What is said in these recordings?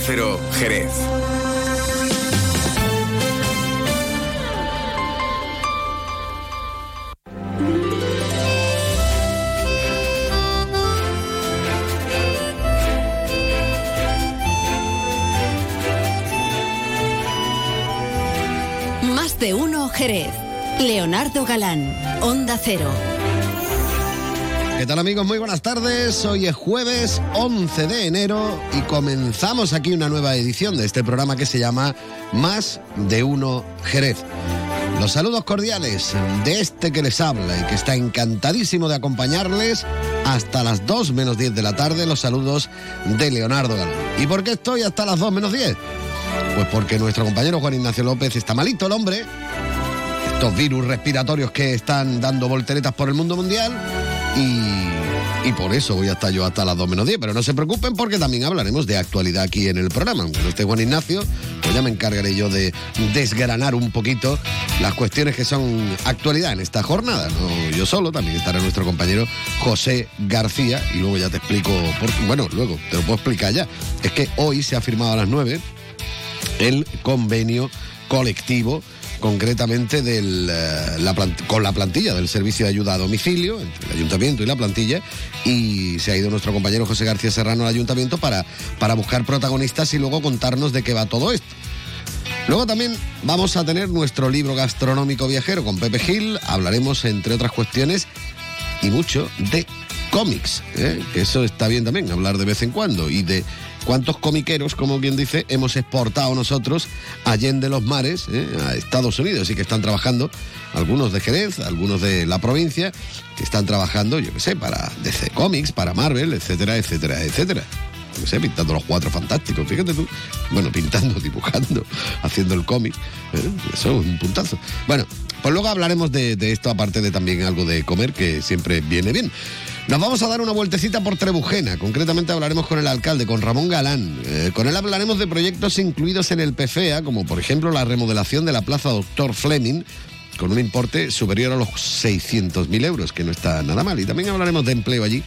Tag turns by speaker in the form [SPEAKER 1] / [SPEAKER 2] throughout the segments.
[SPEAKER 1] Cero, Jerez.
[SPEAKER 2] Más de uno Jerez. Leonardo Galán, Onda Cero.
[SPEAKER 3] ¿Qué tal amigos? Muy buenas tardes. Hoy es jueves 11 de enero y comenzamos aquí una nueva edición de este programa que se llama Más de uno Jerez. Los saludos cordiales de este que les habla y que está encantadísimo de acompañarles hasta las 2 menos 10 de la tarde. Los saludos de Leonardo Galán. ¿Y por qué estoy hasta las 2 menos 10? Pues porque nuestro compañero Juan Ignacio López está malito el hombre. Estos virus respiratorios que están dando volteretas por el mundo mundial. Y, por eso voy a estar yo hasta las 2 menos 10. Pero no se preocupen porque también hablaremos de actualidad aquí en el programa. Aunque no esté Juan Ignacio, pues ya me encargaré yo de desgranar un poquito las cuestiones que son actualidad en esta jornada. No yo solo, también estará nuestro compañero José García. Y luego ya te explico, por, bueno, luego te lo puedo explicar ya. Es que hoy se ha firmado a las 9 el convenio colectivo concretamente del, eh, con la plantilla del servicio de ayuda a domicilio, entre el ayuntamiento y la plantilla, y se ha ido nuestro compañero José García Serrano al ayuntamiento para, para buscar protagonistas y luego contarnos de qué va todo esto. Luego también vamos a tener nuestro libro gastronómico viajero con Pepe Gil, hablaremos entre otras cuestiones y mucho de cómics, ¿eh? que eso está bien también, hablar de vez en cuando, y de cuántos comiqueros, como quien dice, hemos exportado nosotros allende los mares ¿eh? a Estados Unidos y que están trabajando, algunos de Jerez, algunos de la provincia, que están trabajando, yo qué sé, para DC Comics, para Marvel, etcétera, etcétera, etcétera. Yo qué sé, pintando los cuatro fantásticos, fíjate tú. Bueno, pintando, dibujando, haciendo el cómic. ¿eh? Eso es un puntazo. Bueno, pues luego hablaremos de, esto, aparte de también algo de comer, que siempre viene bien. Nos vamos a dar una vueltecita por Trebujena. Concretamente hablaremos con el alcalde, con Ramón Galán. Eh, con él hablaremos de proyectos incluidos en el PFEA, como por ejemplo la remodelación de la Plaza Doctor Fleming, con un importe superior a los 600.000 euros, que no está nada mal. Y también hablaremos de empleo allí,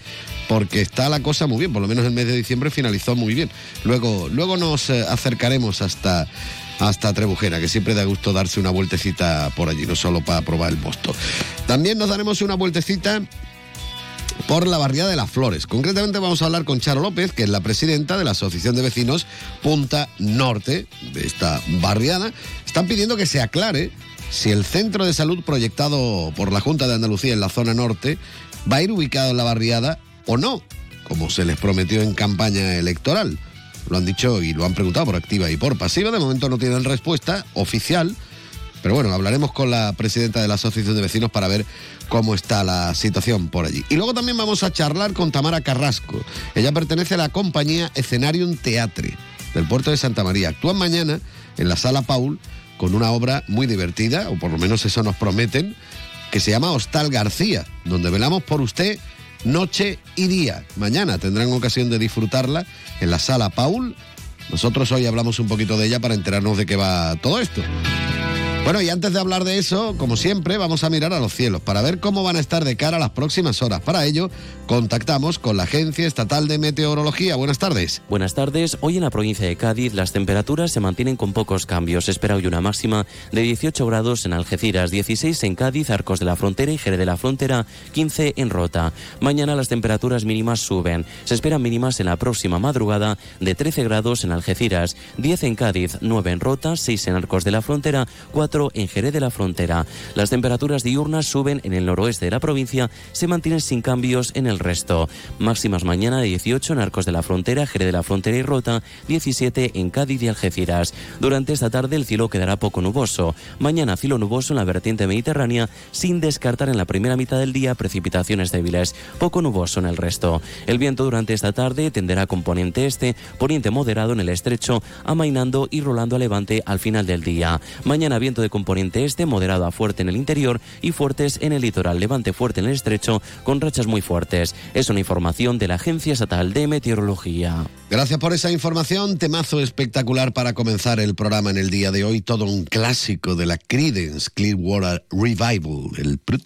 [SPEAKER 3] porque está la cosa muy bien, por lo menos el mes de diciembre finalizó muy bien. Luego, luego nos eh, acercaremos hasta, hasta Trebujena, que siempre da gusto darse una vueltecita por allí, no solo para probar el mosto. También nos daremos una vueltecita por la barriada de las Flores. Concretamente vamos a hablar con Charo López, que es la presidenta de la Asociación de Vecinos Punta Norte de esta barriada. Están pidiendo que se aclare si el centro de salud proyectado por la Junta de Andalucía en la zona norte va a ir ubicado en la barriada o no, como se les prometió en campaña electoral. Lo han dicho y lo han preguntado por activa y por pasiva. De momento no tienen respuesta oficial. Pero bueno, hablaremos con la presidenta de la Asociación de Vecinos para ver cómo está la situación por allí. Y luego también vamos a charlar con Tamara Carrasco. Ella pertenece a la compañía Escenarium Teatre del puerto de Santa María. Actúan mañana en la Sala Paul con una obra muy divertida, o por lo menos eso nos prometen, que se llama Hostal García, donde velamos por usted noche y día. Mañana tendrán ocasión de disfrutarla en la Sala Paul. Nosotros hoy hablamos un poquito de ella para enterarnos de qué va todo esto. Bueno, y antes de hablar de eso, como siempre, vamos a mirar a los cielos para ver cómo van a estar de cara a las próximas horas. Para ello, contactamos con la Agencia Estatal de Meteorología. Buenas tardes.
[SPEAKER 4] Buenas tardes. Hoy en la provincia de Cádiz las temperaturas se mantienen con pocos cambios. Se espera hoy una máxima de 18 grados en Algeciras, 16 en Cádiz, Arcos de la Frontera y Jerez de la Frontera, 15 en Rota. Mañana las temperaturas mínimas suben. Se esperan mínimas en la próxima madrugada de 13 grados en Algeciras, 10 en Cádiz, 9 en Rota, 6 en Arcos de la Frontera, 4 en Jerez de la Frontera. Las temperaturas diurnas suben en el noroeste de la provincia, se mantienen sin cambios en el resto. Máximas mañana de 18 en Arcos de la Frontera, Jerez de la Frontera y Rota, 17 en Cádiz y Algeciras. Durante esta tarde el cielo quedará poco nuboso. Mañana cielo nuboso en la vertiente mediterránea, sin descartar en la primera mitad del día precipitaciones débiles. Poco nuboso en el resto. El viento durante esta tarde tenderá a componente este, poniente moderado en el estrecho, amainando y rolando a levante al final del día. Mañana viento de componente este, moderado a fuerte en el interior y fuertes en el litoral. Levante fuerte en el estrecho, con rachas muy fuertes. Es una información de la Agencia Estatal de Meteorología.
[SPEAKER 3] Gracias por esa información. Temazo espectacular para comenzar el programa en el día de hoy. Todo un clásico de la Creedence Clearwater Revival, el Prut.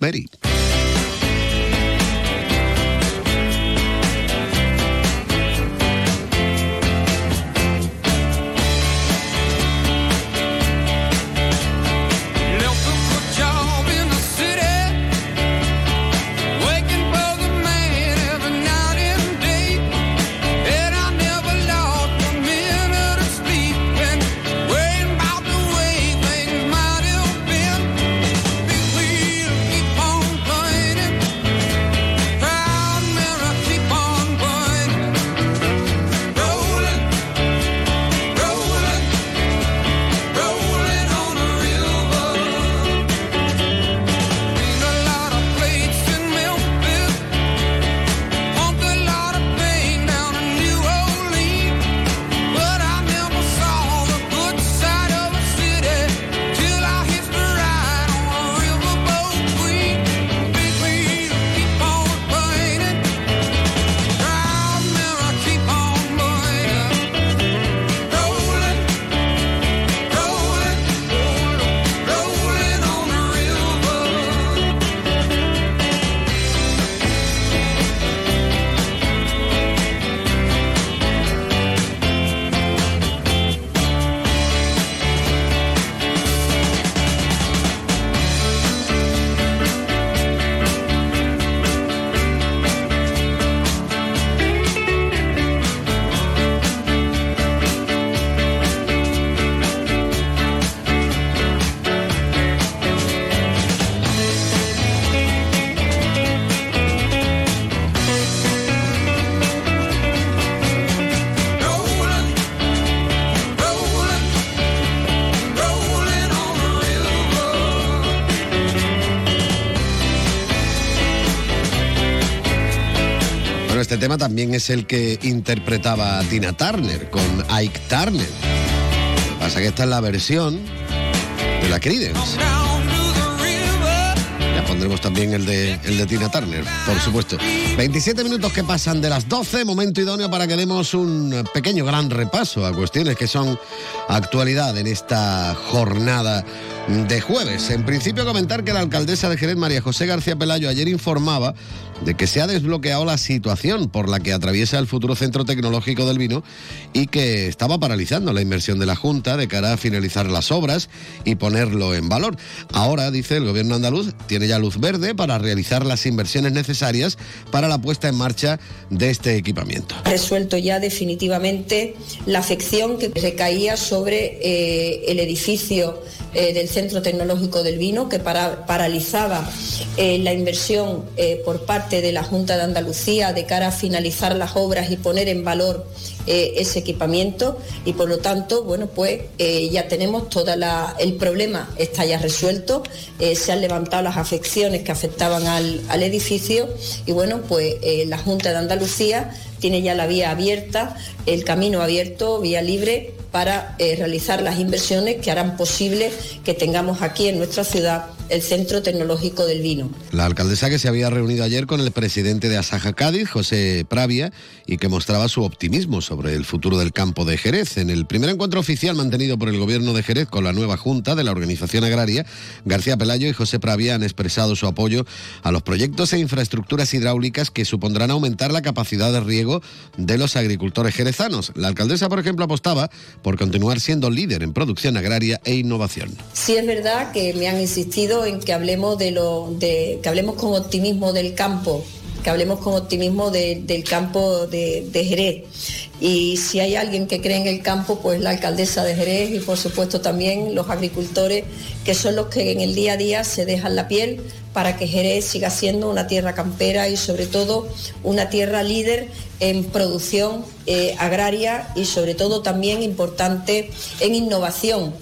[SPEAKER 3] Tema también es el que interpretaba Tina Turner con Ike Turner. Pasa que esta es la versión de la Creedence pondremos también el de, el de Tina Turner, por supuesto. 27 minutos que pasan de las 12, momento idóneo para que demos un pequeño gran repaso a cuestiones que son actualidad en esta jornada de jueves. En principio comentar que la alcaldesa de Jerez, María José García Pelayo, ayer informaba de que se ha desbloqueado la situación por la que atraviesa el futuro centro tecnológico del vino y que estaba paralizando la inversión de la Junta de cara a finalizar las obras y ponerlo en valor. Ahora, dice el gobierno andaluz, tiene ya luz verde para realizar las inversiones necesarias para la puesta en marcha de este equipamiento.
[SPEAKER 1] Resuelto ya definitivamente la afección que recaía sobre eh, el edificio eh, del Centro Tecnológico del Vino, que paralizaba eh, la inversión por parte de la Junta de Andalucía de cara a finalizar las obras y poner en valor eh, ese equipamiento. Y por lo tanto, bueno, pues eh, ya tenemos toda el problema está ya resuelto, eh, se han levantado las afecciones que afectaban al edificio y bueno, pues la Junta de Andalucía tiene ya la vía abierta, el camino abierto, vía libre para realizar las inversiones que harán posible que tengamos aquí en nuestra ciudad el Centro Tecnológico del Vino.
[SPEAKER 3] La alcaldesa que se había reunido ayer con el presidente de Asaja Cádiz, José Pravia, y que mostraba su optimismo sobre el futuro del campo de Jerez. En el primer encuentro oficial mantenido por el gobierno de Jerez con la nueva Junta de la Organización Agraria, García Pelayo y José Pravia han expresado su apoyo a los proyectos e infraestructuras hidráulicas que supondrán aumentar la capacidad de riego de los agricultores jerezanos. La alcaldesa, por ejemplo, apostaba por continuar siendo líder en producción agraria e innovación.
[SPEAKER 1] Sí es verdad que me han insistido en que hablemos de lo que hablemos con optimismo del campo que hablemos con optimismo del campo de, Jerez. Y si hay alguien que cree en el campo, pues la alcaldesa de Jerez y por supuesto también los agricultores, que son los que en el día a día se dejan la piel para que Jerez siga siendo una tierra campera y sobre todo una tierra líder en producción eh, agraria y sobre todo también importante en innovación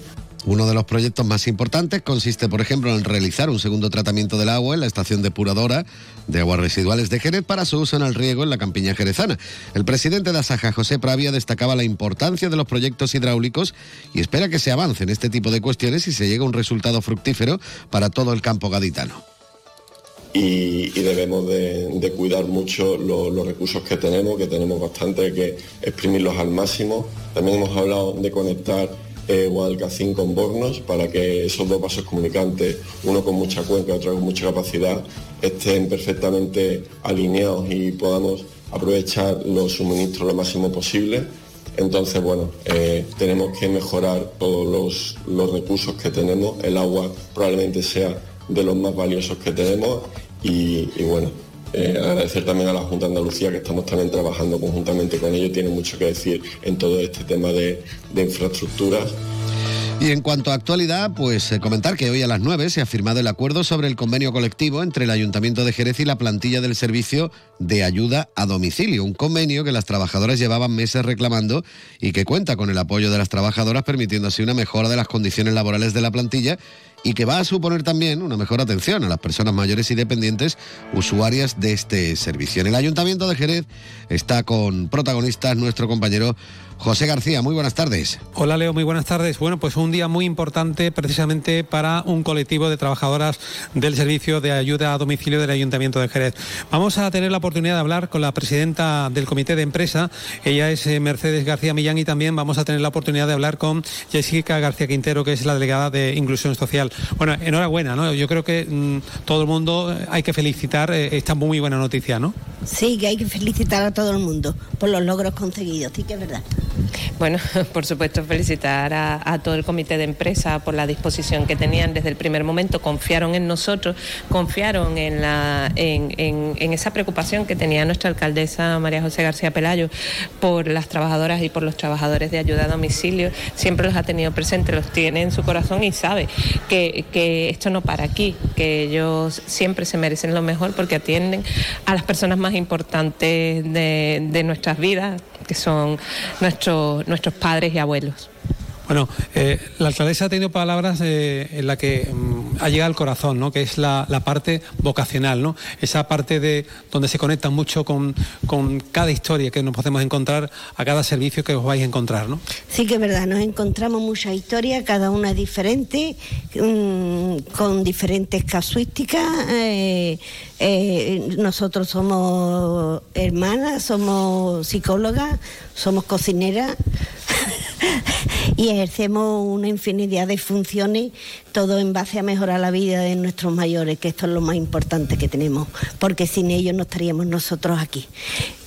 [SPEAKER 3] uno de los proyectos más importantes consiste, por ejemplo, en realizar un segundo tratamiento del agua en la estación depuradora de aguas residuales de Jerez para su uso en el riego en la campiña jerezana. El presidente de Asaja, José Pravia, destacaba la importancia de los proyectos hidráulicos y espera que se avance en este tipo de cuestiones y se llegue a un resultado fructífero para todo el campo gaditano.
[SPEAKER 5] Y, debemos de, cuidar mucho los recursos que tenemos, que tenemos bastante, que exprimirlos al máximo. También hemos hablado de conectar eh, Guadalcacín con Bornos para que esos dos vasos comunicantes, uno con mucha cuenca, otro con mucha capacidad, estén perfectamente alineados y podamos aprovechar los suministros lo máximo posible. Entonces, bueno, eh, tenemos que mejorar todos los, recursos que tenemos. El agua probablemente sea de los más valiosos que tenemos y bueno, eh, agradecer también a la Junta de Andalucía que estamos también trabajando conjuntamente con ellos, tiene mucho que decir en todo este tema de, infraestructuras.
[SPEAKER 3] Y en cuanto a actualidad, pues eh, comentar que hoy a las 9 se ha firmado el acuerdo sobre el convenio colectivo entre el Ayuntamiento de Jerez y la plantilla del servicio de ayuda a domicilio, un convenio que las trabajadoras llevaban meses reclamando y que cuenta con el apoyo de las trabajadoras permitiendo así una mejora de las condiciones laborales de la plantilla y que va a suponer también una mejor atención a las personas mayores y dependientes usuarias de este servicio. En el Ayuntamiento de Jerez está con protagonistas nuestro compañero José García, muy buenas tardes.
[SPEAKER 6] Hola Leo, muy buenas tardes. Bueno, pues un día muy importante precisamente para un colectivo de trabajadoras del Servicio de Ayuda a Domicilio del Ayuntamiento de Jerez. Vamos a tener la oportunidad de hablar con la presidenta del Comité de Empresa, ella es eh, Mercedes García Millán y también vamos a tener la oportunidad de hablar con Jessica García Quintero, que es la delegada de Inclusión Social. Bueno, enhorabuena, ¿no? Yo creo que mm, todo el mundo hay que felicitar eh, esta muy buena noticia, ¿no?
[SPEAKER 7] Sí, que hay que felicitar a todo el mundo por los logros conseguidos, sí que es verdad.
[SPEAKER 8] Bueno, por supuesto felicitar a, todo el comité de empresa por la disposición que tenían desde el primer momento, confiaron en nosotros, confiaron en, la, en, esa preocupación que tenía nuestra alcaldesa María José García Pelayo por las trabajadoras y por los trabajadores de ayuda a domicilio, siempre los ha tenido presentes, los tiene en su corazón y sabe que, esto no para aquí, que ellos siempre se merecen lo mejor porque atienden a las personas más importantes de nuestras vidas, que son nuestros nuestros padres y abuelos.
[SPEAKER 6] Bueno, eh, la alcaldesa ha tenido palabras eh, en la que mm, ha llegado al corazón, ¿no? Que es la, parte vocacional, ¿no? Esa parte de donde se conecta mucho con, cada historia que nos podemos encontrar, a cada servicio que os vais a encontrar, ¿no?
[SPEAKER 7] Sí que es verdad, nos encontramos muchas historias, cada una es diferente, mm, con diferentes casuísticas. Eh, nosotros somos hermanas, somos psicólogas, somos cocineras y ejercemos una infinidad de funciones, todo en base a mejorar la vida de nuestros mayores, que esto es lo más importante que tenemos, porque sin ellos no estaríamos nosotros aquí.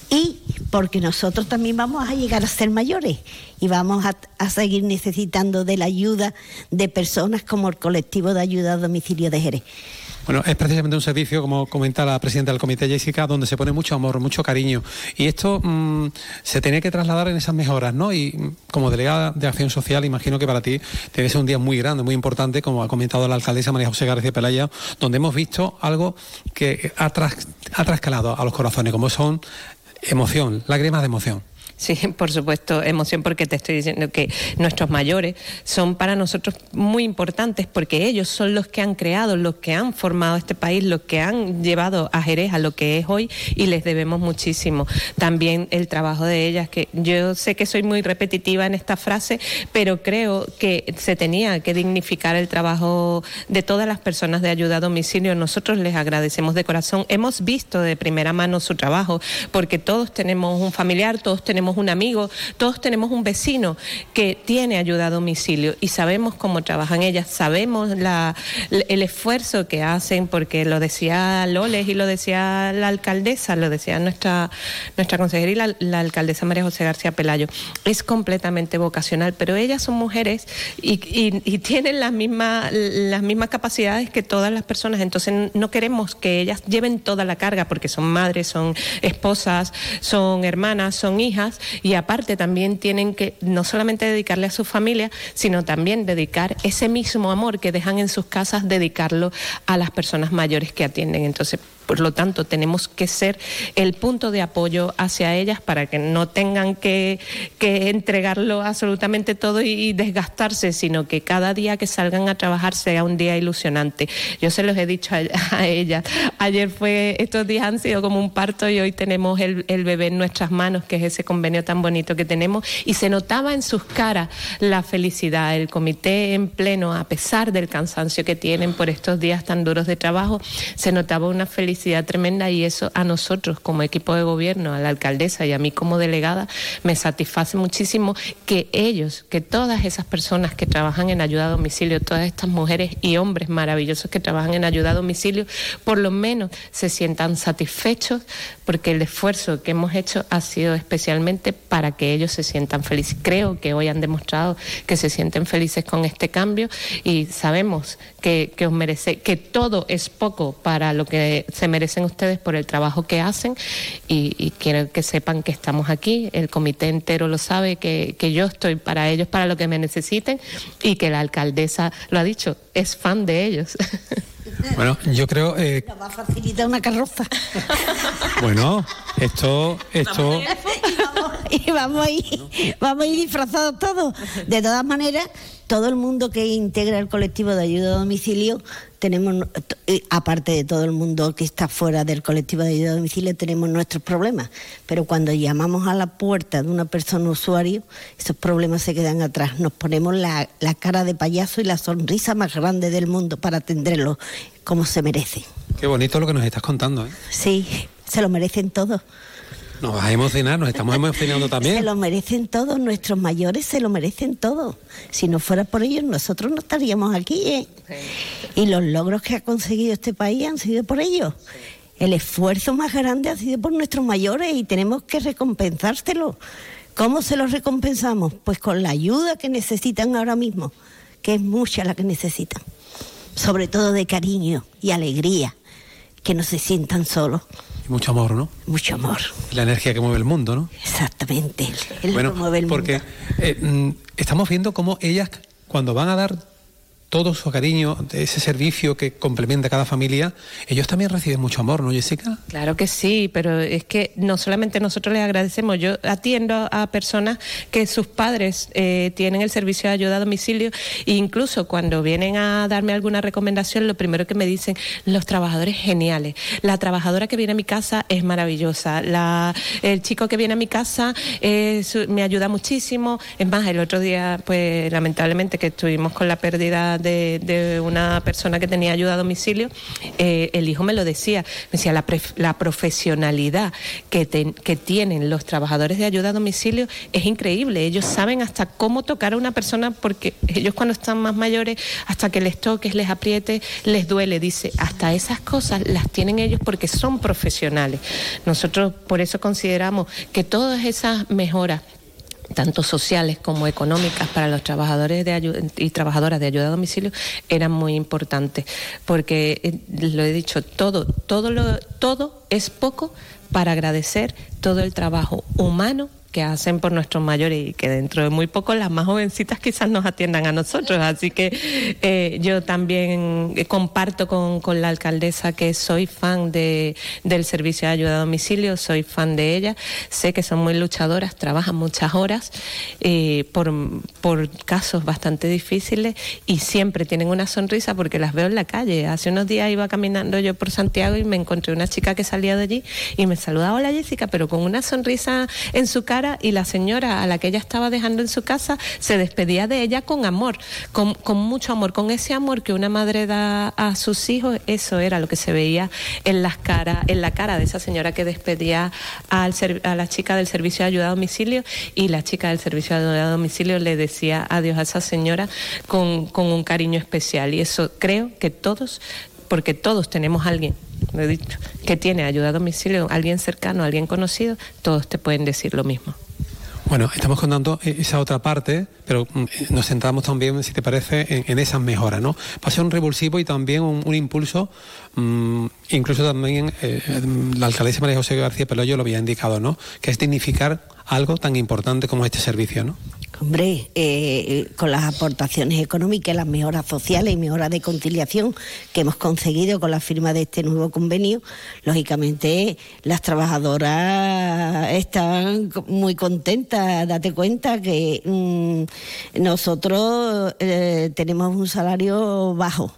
[SPEAKER 7] Y porque nosotros también vamos a llegar a ser mayores y vamos a, a, seguir necesitando de la ayuda de personas como el colectivo de ayuda a domicilio de Jerez.
[SPEAKER 6] Bueno, es precisamente un servicio, como comenta la presidenta del comité Jessica, donde se pone mucho amor, mucho cariño. Y esto mm, se tiene que trasladar en esas mejoras, ¿no? Y mm, como delegada de Acción Social, imagino que para ti que ser un día muy grande, muy importante, como ha comentado la alcaldesa María José García Pelaya, donde hemos visto algo que ha, ha trascalado a los corazones, como son emoción, lágrimas de emoción.
[SPEAKER 8] Sí, por supuesto, emoción porque te estoy diciendo que nuestros mayores son para nosotros muy importantes porque ellos son los que han creado, los que han formado este país, los que han llevado a Jerez a lo que es hoy y les debemos muchísimo. También el trabajo de ellas, que yo sé que soy muy repetitiva en esta frase, pero creo que se tenía que dignificar el trabajo de todas las personas de ayuda a domicilio. Nosotros les agradecemos de corazón. Hemos visto de primera mano su trabajo porque todos tenemos un familiar, todos tenemos un amigo, todos tenemos un vecino que tiene ayuda a domicilio y sabemos cómo trabajan ellas, sabemos el esfuerzo que hacen, porque lo decía Loles y lo decía la alcaldesa, lo decía nuestra, nuestra consejera y la, alcaldesa María José García Pelayo. Es completamente vocacional, pero ellas son mujeres y, tienen las mismas, las mismas capacidades que todas las personas, entonces no queremos que ellas lleven toda la carga porque son madres, son esposas, son hermanas, son hijas y aparte también tienen que no solamente dedicarle a su familia, sino también dedicar ese mismo amor que dejan en sus casas, dedicarlo a las personas mayores que atienden. Entonces, por lo tanto, tenemos que ser el punto de apoyo hacia ellas para que no tengan que, entregarlo absolutamente todo y, desgastarse, sino que cada día que salgan a trabajar sea un día ilusionante. Yo se los he dicho a, ellas. Ayer fue, estos días han sido como un parto y hoy tenemos el, el bebé en nuestras manos, que es ese convenio tan bonito que tenemos, y se notaba en sus caras la felicidad. El comité en pleno, a pesar del cansancio que tienen por estos días tan duros de trabajo, se notaba una felicidad tremenda y eso a nosotros como equipo de gobierno, a la alcaldesa y a mí como delegada, me satisface muchísimo que ellos, que todas esas personas que trabajan en ayuda a domicilio, todas estas mujeres y hombres maravillosos que trabajan en ayuda a domicilio, por lo menos se sientan satisfechos porque el esfuerzo que hemos hecho ha sido especialmente para que ellos se sientan felices. Creo que hoy han demostrado que se sienten felices con este cambio y sabemos que, que os merece, que todo es poco para lo que se merecen ustedes por el trabajo que hacen y, quiero que sepan que estamos aquí, el comité entero lo sabe, que, yo estoy para ellos, para lo que me necesiten y que la alcaldesa lo ha dicho, es fan de ellos.
[SPEAKER 6] Bueno, yo creo... Eh...
[SPEAKER 7] va a facilitar una carroza.
[SPEAKER 6] bueno, esto... esto...
[SPEAKER 7] Y vamos, a ir, vamos a ir disfrazados todos. De todas maneras, todo el mundo que integra el colectivo de ayuda a domicilio, tenemos, aparte de todo el mundo que está fuera del colectivo de ayuda a domicilio, tenemos nuestros problemas. Pero cuando llamamos a la puerta de una persona usuario, esos problemas se quedan atrás. Nos ponemos la, la cara de payaso y la sonrisa más grande del mundo para atenderlo como se merece.
[SPEAKER 6] Qué bonito lo que nos estás contando. ¿eh?
[SPEAKER 7] Sí, se lo merecen todos.
[SPEAKER 6] Nos vas a emocionar, nos estamos emocionando también.
[SPEAKER 7] Se lo merecen todos, nuestros mayores se lo merecen todos. Si no fuera por ellos, nosotros no estaríamos aquí. ¿eh? Y los logros que ha conseguido este país han sido por ellos. El esfuerzo más grande ha sido por nuestros mayores y tenemos que recompensárselo. ¿Cómo se los recompensamos? Pues con la ayuda que necesitan ahora mismo, que es mucha la que necesitan. Sobre todo de cariño y alegría, que no se sientan solos.
[SPEAKER 6] Mucho amor, ¿no?
[SPEAKER 7] Mucho amor.
[SPEAKER 6] La energía que mueve el mundo, ¿no?
[SPEAKER 7] Exactamente.
[SPEAKER 6] bueno, mueve el porque eh, mm, estamos viendo cómo ellas, cuando van a dar todo su cariño, ese servicio que complementa a cada familia, ellos también reciben mucho amor, ¿no, Jessica?
[SPEAKER 8] Claro que sí, pero es que no solamente nosotros les agradecemos, yo atiendo a personas que sus padres eh, tienen el servicio de ayuda a domicilio e incluso cuando vienen a darme alguna recomendación, lo primero que me dicen, los trabajadores geniales, la trabajadora que viene a mi casa es maravillosa, la, el chico que viene a mi casa me ayuda muchísimo, es más, el otro día, pues lamentablemente que estuvimos con la pérdida de, una persona que tenía ayuda a domicilio, eh, el hijo me lo decía, me decía, la, profesionalidad que, que tienen los trabajadores de ayuda a domicilio es increíble. Ellos saben hasta cómo tocar a una persona porque ellos cuando están más mayores, hasta que les toques, les apriete, les duele. Dice, hasta esas cosas las tienen ellos porque son profesionales. Nosotros por eso consideramos que todas esas mejoras tanto sociales como económicas para los trabajadores de y trabajadoras de ayuda a domicilio eran muy importantes. Porque eh, lo he dicho todo todo lo todo es poco para agradecer todo el trabajo humano que hacen por nuestros mayores y que dentro de muy poco las más jovencitas quizás nos atiendan a nosotros. Así que eh, yo también comparto con, con, la alcaldesa que soy fan de, del servicio de ayuda a domicilio, soy fan de ella, sé que son muy luchadoras, trabajan muchas horas eh, por, por casos bastante difíciles y siempre tienen una sonrisa porque las veo en la calle. Hace unos días iba caminando yo por Santiago y me encontré una chica que salía de allí y me saludaba, hola Jessica, pero con una sonrisa en su cara y la señora a la que ella estaba dejando en su casa se despedía de ella con amor, con, mucho amor, con ese amor que una madre da a sus hijos, eso era lo que se veía en las caras, en la cara de esa señora que despedía al, a la chica del servicio de ayuda a domicilio y la chica del servicio de ayuda a domicilio le decía adiós a esa señora con, con un cariño especial. Y eso creo que todos porque todos tenemos a alguien, he dicho, que tiene ayuda a domicilio, alguien cercano, alguien conocido, todos te pueden decir lo mismo.
[SPEAKER 6] Bueno, estamos contando esa otra parte, pero mm, nos centramos también, si te parece, en, esas mejoras, ¿no? Va ser un revulsivo y también un, impulso, mm, incluso también eh, la alcaldesa María José García Peloyo lo había indicado, ¿no? Que es dignificar algo tan importante como este servicio, ¿no?
[SPEAKER 7] Hombre, eh, con las aportaciones económicas, las mejoras sociales y mejoras de conciliación que hemos conseguido con la firma de este nuevo convenio, lógicamente las trabajadoras están muy contentas. Date cuenta que mm, nosotros eh, tenemos un salario bajo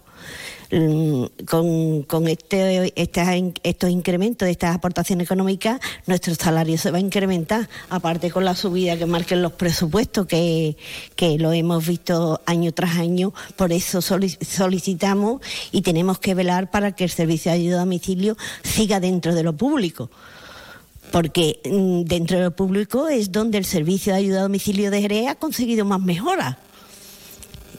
[SPEAKER 7] con, con este, estos incrementos de estas aportaciones económicas, nuestro salario se va a incrementar, aparte con la subida que marquen los presupuestos, que, que lo hemos visto año tras año, por eso solicitamos y tenemos que velar para que el servicio de ayuda a domicilio siga dentro de lo público. Porque mm, dentro de lo público es donde el servicio de ayuda a domicilio de Jerez ha conseguido más mejoras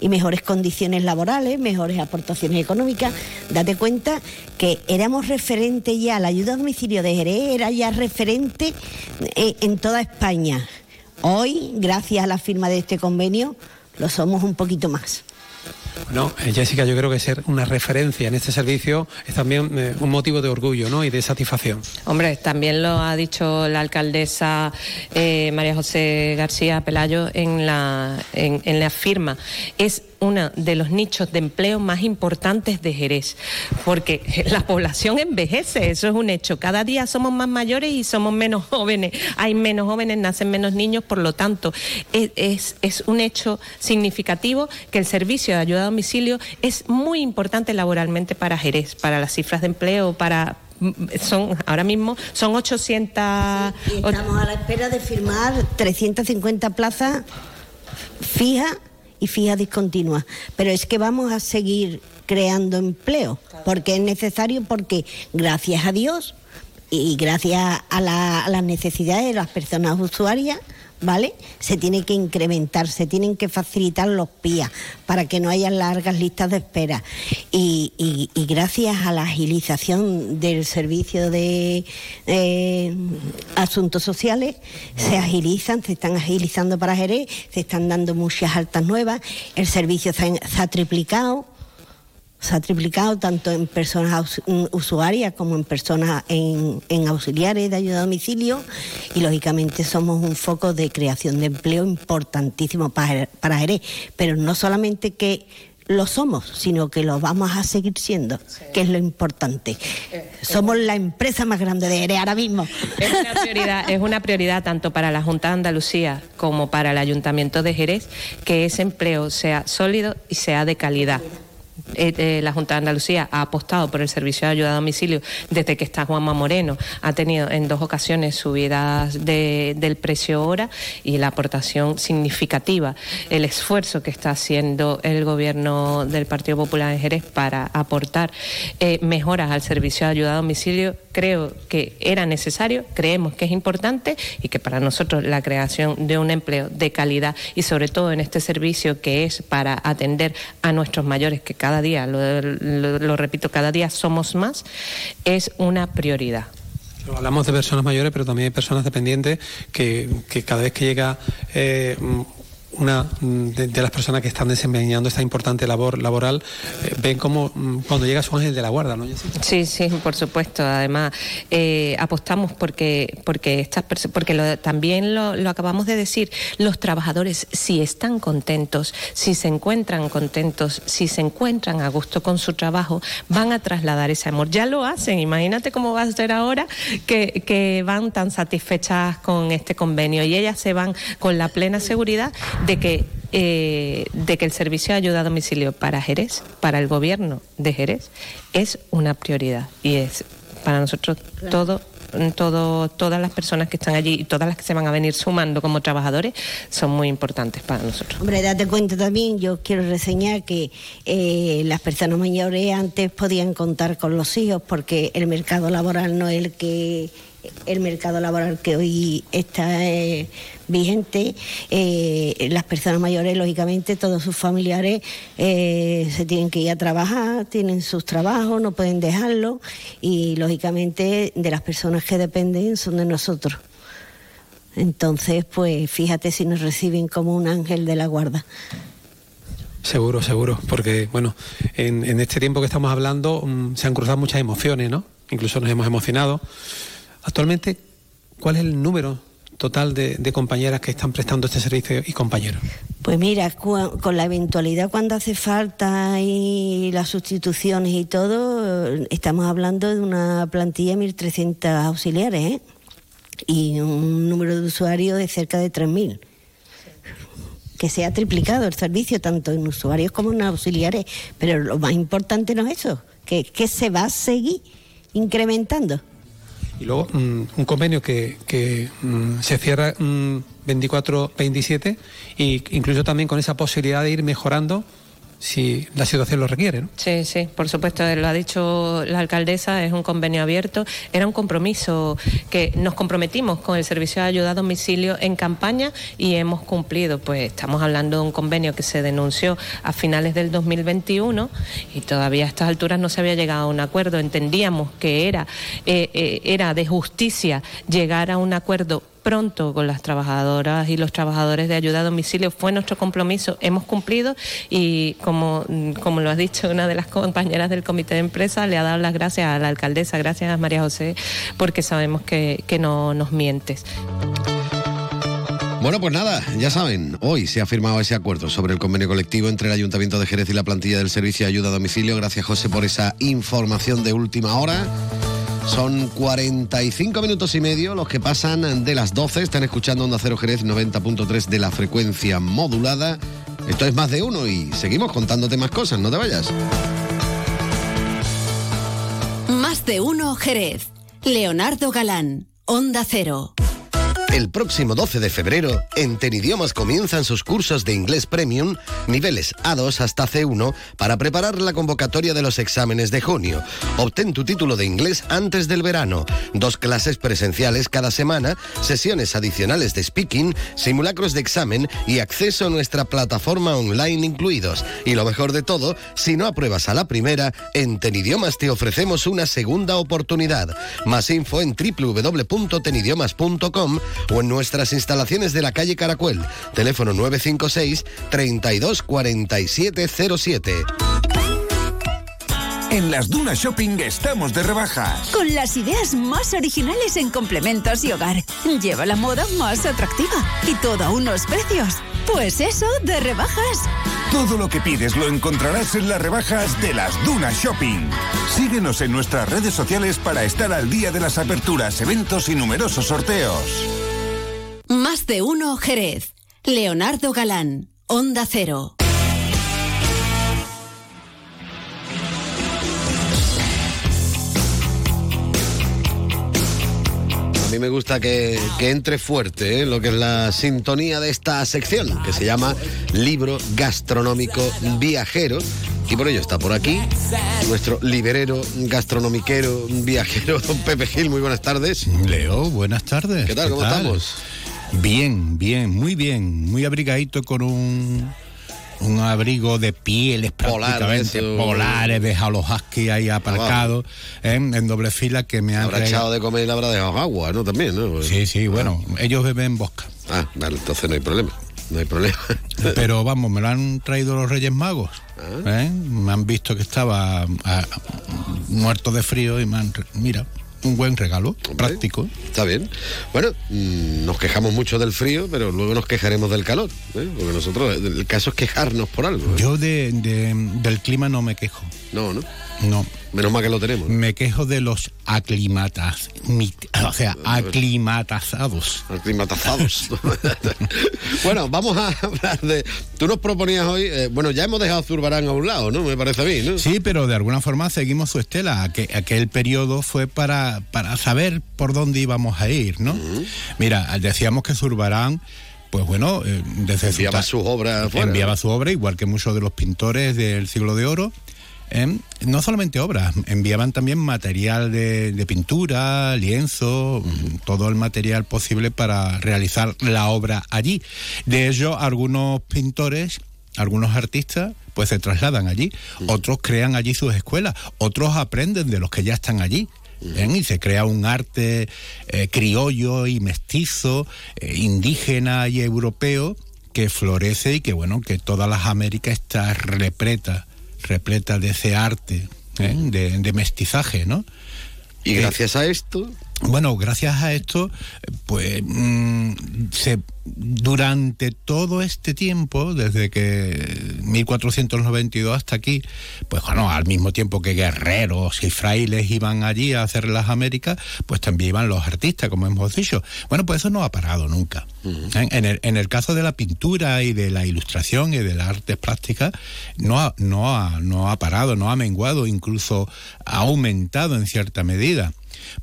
[SPEAKER 7] y mejores condiciones laborales, mejores aportaciones económicas. Date cuenta que éramos referente ya, la ayuda a domicilio de Jerez era ya referente eh, en toda España. Hoy, gracias a la firma de este convenio, lo somos un poquito más.
[SPEAKER 6] Bueno, eh, Jessica, yo creo que ser una referencia en este servicio es también eh, un motivo de orgullo ¿no? y de satisfacción.
[SPEAKER 8] Hombre, también lo ha dicho la alcaldesa eh, María José García Pelayo en la, en la firma. Es uno de los nichos de empleo más importantes de Jerez, porque la población envejece, eso es un hecho. Cada día somos más mayores y somos menos jóvenes. Hay menos jóvenes, nacen menos niños, por lo tanto, es, un hecho significativo que el servicio de ayuda a domicilio es muy importante laboralmente para Jerez, para las cifras de empleo, para son ahora mismo son 800
[SPEAKER 7] estamos a la espera de firmar 350 plazas fijas y fija discontinua. Pero es que vamos a seguir creando empleo, porque es necesario, porque gracias a Dios y gracias a, las necesidades de las personas usuarias, ¿vale? Se tiene que incrementar, se tienen que facilitar los PIA para que no haya largas listas de espera. Y, gracias a la agilización del servicio de eh, asuntos sociales, se agilizan, se están agilizando para Jerez, se están dando muchas altas nuevas, el servicio se ha triplicado se ha triplicado tanto en personas usuarias como en personas en, auxiliares de ayuda a domicilio y lógicamente somos un foco de creación de empleo importantísimo para, para Jerez, pero no solamente que lo somos, sino que lo vamos a seguir siendo, que es lo importante. Somos la empresa más grande de Jerez ahora mismo.
[SPEAKER 8] Es una, prioridad, es una prioridad tanto para la Junta de Andalucía como para el Ayuntamiento de Jerez que ese empleo sea sólido y sea de calidad. Eh, eh, la Junta de Andalucía ha apostado por el servicio de ayuda a domicilio desde que está Juanma Moreno. Ha tenido en dos ocasiones subidas del precio hora y la aportación significativa, el esfuerzo que está haciendo el gobierno del Partido Popular en Jerez para aportar eh, mejoras al servicio de ayuda a domicilio, creo que era necesario, creemos que es importante y que para nosotros la creación de un empleo de calidad y sobre todo en este servicio que es para atender a nuestros mayores que cada día, lo, repito, cada día somos más, es una prioridad.
[SPEAKER 6] Hablamos de personas mayores, pero también de personas dependientes que, cada vez que llega eh, una mm, de, las personas que están desempeñando esta importante labor laboral eh, ven como mm, cuando llega su ángel de la guarda, ¿no?
[SPEAKER 8] Sí, sí, por supuesto. Además, eh, apostamos porque porque estas porque también lo, acabamos de decir, los trabajadores si están contentos, si se encuentran contentos, si se encuentran a gusto con su trabajo, van a trasladar ese amor. Ya lo hacen. Imagínate cómo va a ser ahora que, que van tan satisfechas con este convenio y ellas se van con la plena seguridad de que, eh, de que el servicio de ayuda a domicilio para Jerez, para el gobierno de Jerez, es una prioridad y es para nosotros todo todo, todas las personas que están allí y todas las que se van a venir sumando como trabajadores son muy importantes para nosotros.
[SPEAKER 7] Hombre, date cuenta también, yo quiero reseñar que eh, las personas mayores antes podían contar con los hijos porque el mercado laboral no es el que el mercado laboral que hoy está eh, vigente, eh, las personas mayores, lógicamente, todos sus familiares eh, se tienen que ir a trabajar, tienen sus trabajos, no pueden dejarlo y, lógicamente, de las personas que dependen son de nosotros. Entonces, pues fíjate si nos reciben como un ángel de la guarda.
[SPEAKER 6] Seguro, seguro, porque bueno, en, este tiempo que estamos hablando mm, se han cruzado muchas emociones, ¿no? Incluso nos hemos emocionado. Actualmente, ¿cuál es el número total de, compañeras que están prestando este servicio y compañeros?
[SPEAKER 7] Pues mira, con la eventualidad cuando hace falta y las sustituciones y todo, estamos hablando de una plantilla de 1.300 auxiliares ¿eh? y un número de usuarios de cerca de 3.000 que se ha triplicado el servicio tanto en usuarios como en auxiliares, pero lo más importante no es eso, que, que se va a seguir incrementando.
[SPEAKER 6] Y luego mm, un convenio que, mm, se cierra 24-27 e incluso también con esa posibilidad de ir mejorando si la situación lo requiere. ¿no?
[SPEAKER 8] Sí, sí, por supuesto, lo ha dicho la alcaldesa, es un convenio abierto, era un compromiso que nos comprometimos con el servicio de ayuda a domicilio en campaña y hemos cumplido. Pues estamos hablando de un convenio que se denunció a finales del 2021 y todavía a estas alturas no se había llegado a un acuerdo. Entendíamos que era, eh, eh, era de justicia llegar a un acuerdo pronto con las trabajadoras y los trabajadores de ayuda a domicilio. Fue nuestro compromiso, hemos cumplido y como, como lo ha dicho una de las compañeras del comité de empresa, le ha dado las gracias a la alcaldesa, gracias a María José, porque sabemos que, que no nos mientes.
[SPEAKER 3] Bueno, pues nada, ya saben, hoy se ha firmado ese acuerdo sobre el convenio colectivo entre el Ayuntamiento de Jerez y la plantilla del Servicio de Ayuda a Domicilio. Gracias, José, por esa información de última hora. Son 45 minutos y medio los que pasan de las 12. Están escuchando Onda Cero Jerez 90.3 de la frecuencia modulada. Esto es más de uno y seguimos contándote más cosas, no te vayas.
[SPEAKER 2] Más de uno Jerez. Leonardo Galán, Onda Cero.
[SPEAKER 9] El próximo 12 de febrero, en Tenidiomas comienzan sus cursos de inglés premium, niveles A2 hasta C1, para preparar la convocatoria de los exámenes de junio. Obtén tu título de inglés antes del verano. Dos clases presenciales cada semana, sesiones adicionales de speaking, simulacros de examen y acceso a nuestra plataforma online incluidos. Y lo mejor de todo, si no apruebas a la primera, en Tenidiomas te ofrecemos una segunda oportunidad. Más info en www.tenidiomas.com o en nuestras instalaciones de la calle Caracuel, teléfono 956 32 4707.
[SPEAKER 10] En las Dunas Shopping estamos de rebajas.
[SPEAKER 11] Con las ideas más originales en complementos y hogar. Lleva la moda más atractiva y todo a unos precios. Pues eso, de rebajas.
[SPEAKER 10] Todo lo que pides lo encontrarás en las rebajas de las Dunas Shopping. Síguenos en nuestras redes sociales para estar al día de las aperturas, eventos y numerosos sorteos.
[SPEAKER 2] Más de uno Jerez. Leonardo Galán, Onda Cero.
[SPEAKER 3] A mí me gusta que, que entre fuerte ¿eh? lo que es la sintonía de esta sección, que se llama Libro Gastronómico Viajero. Y por ello está por aquí nuestro liberero, gastronomiquero, viajero, don Pepe Gil. Muy buenas tardes.
[SPEAKER 12] Leo, buenas tardes.
[SPEAKER 3] ¿Qué tal? ¿Cómo estamos?
[SPEAKER 12] Bien, bien, muy bien. Muy abrigadito con un un abrigo de pieles prácticamente
[SPEAKER 3] eso.
[SPEAKER 12] polares, de ahí aparcados ¿eh? en doble fila que me han
[SPEAKER 3] Habrá echado de comer y le habrá dejado agua, ¿no? También, ¿no?
[SPEAKER 12] Sí, sí, bueno, ellos beben bosca.
[SPEAKER 3] Ah, vale, entonces no hay problema. No hay problema.
[SPEAKER 12] Pero vamos, me lo han traído los Reyes Magos.
[SPEAKER 3] Ah.
[SPEAKER 12] ¿eh? Me han visto que estaba ah, muerto de frío y me han... Mira, un buen regalo, práctico.
[SPEAKER 3] Está bien. Bueno, mm, nos quejamos mucho del frío, pero luego nos quejaremos del calor. ¿eh? Porque nosotros, el caso es quejarnos por algo. ¿eh?
[SPEAKER 12] Yo de, de- del clima no me quejo.
[SPEAKER 3] No, ¿no?
[SPEAKER 12] No.
[SPEAKER 3] Menos mal que lo tenemos.
[SPEAKER 12] Me quejo de los aclimatas, o sea, aclimatazados.
[SPEAKER 3] Aclimatazados. bueno, vamos a hablar de. Tú nos proponías hoy. eh, bueno, ya hemos dejado Zurbarán a un lado, ¿no? Me parece a mí, ¿no?
[SPEAKER 12] Sí, pero de alguna forma seguimos su estela. Aqu- aquel periodo fue para, para saber por dónde íbamos a ir, ¿no? Mira, decíamos que Zurbarán, pues bueno, eh, desde
[SPEAKER 3] Enviaba sus obras
[SPEAKER 12] enviaba
[SPEAKER 3] ¿no?
[SPEAKER 12] su obra, igual que muchos de los pintores del siglo de oro. ¿Eh? No solamente obras, enviaban también material de, de pintura, lienzo, mm, todo el material posible para realizar la obra allí. De ello, algunos pintores, algunos artistas, pues se trasladan allí, otros crean allí sus escuelas, otros aprenden de los que ya están allí. ¿eh? Y se crea un arte eh, criollo y mestizo, eh, indígena y europeo que florece y que bueno, que todas las Américas está repleta, repleta de ese arte ¿eh? de, de mestizaje, ¿no?
[SPEAKER 3] Y gracias a esto.
[SPEAKER 12] Bueno, gracias a esto, pues mm, se, durante todo este tiempo, desde que 1492 hasta aquí, pues bueno, al mismo tiempo que guerreros y frailes iban allí a hacer las Américas, pues también iban los artistas, como hemos dicho. Bueno, pues eso no ha parado nunca. En, el, en el caso de la pintura y de la ilustración y de las artes plásticas, no ha, no ha, no ha parado, no ha menguado, incluso ha aumentado en cierta medida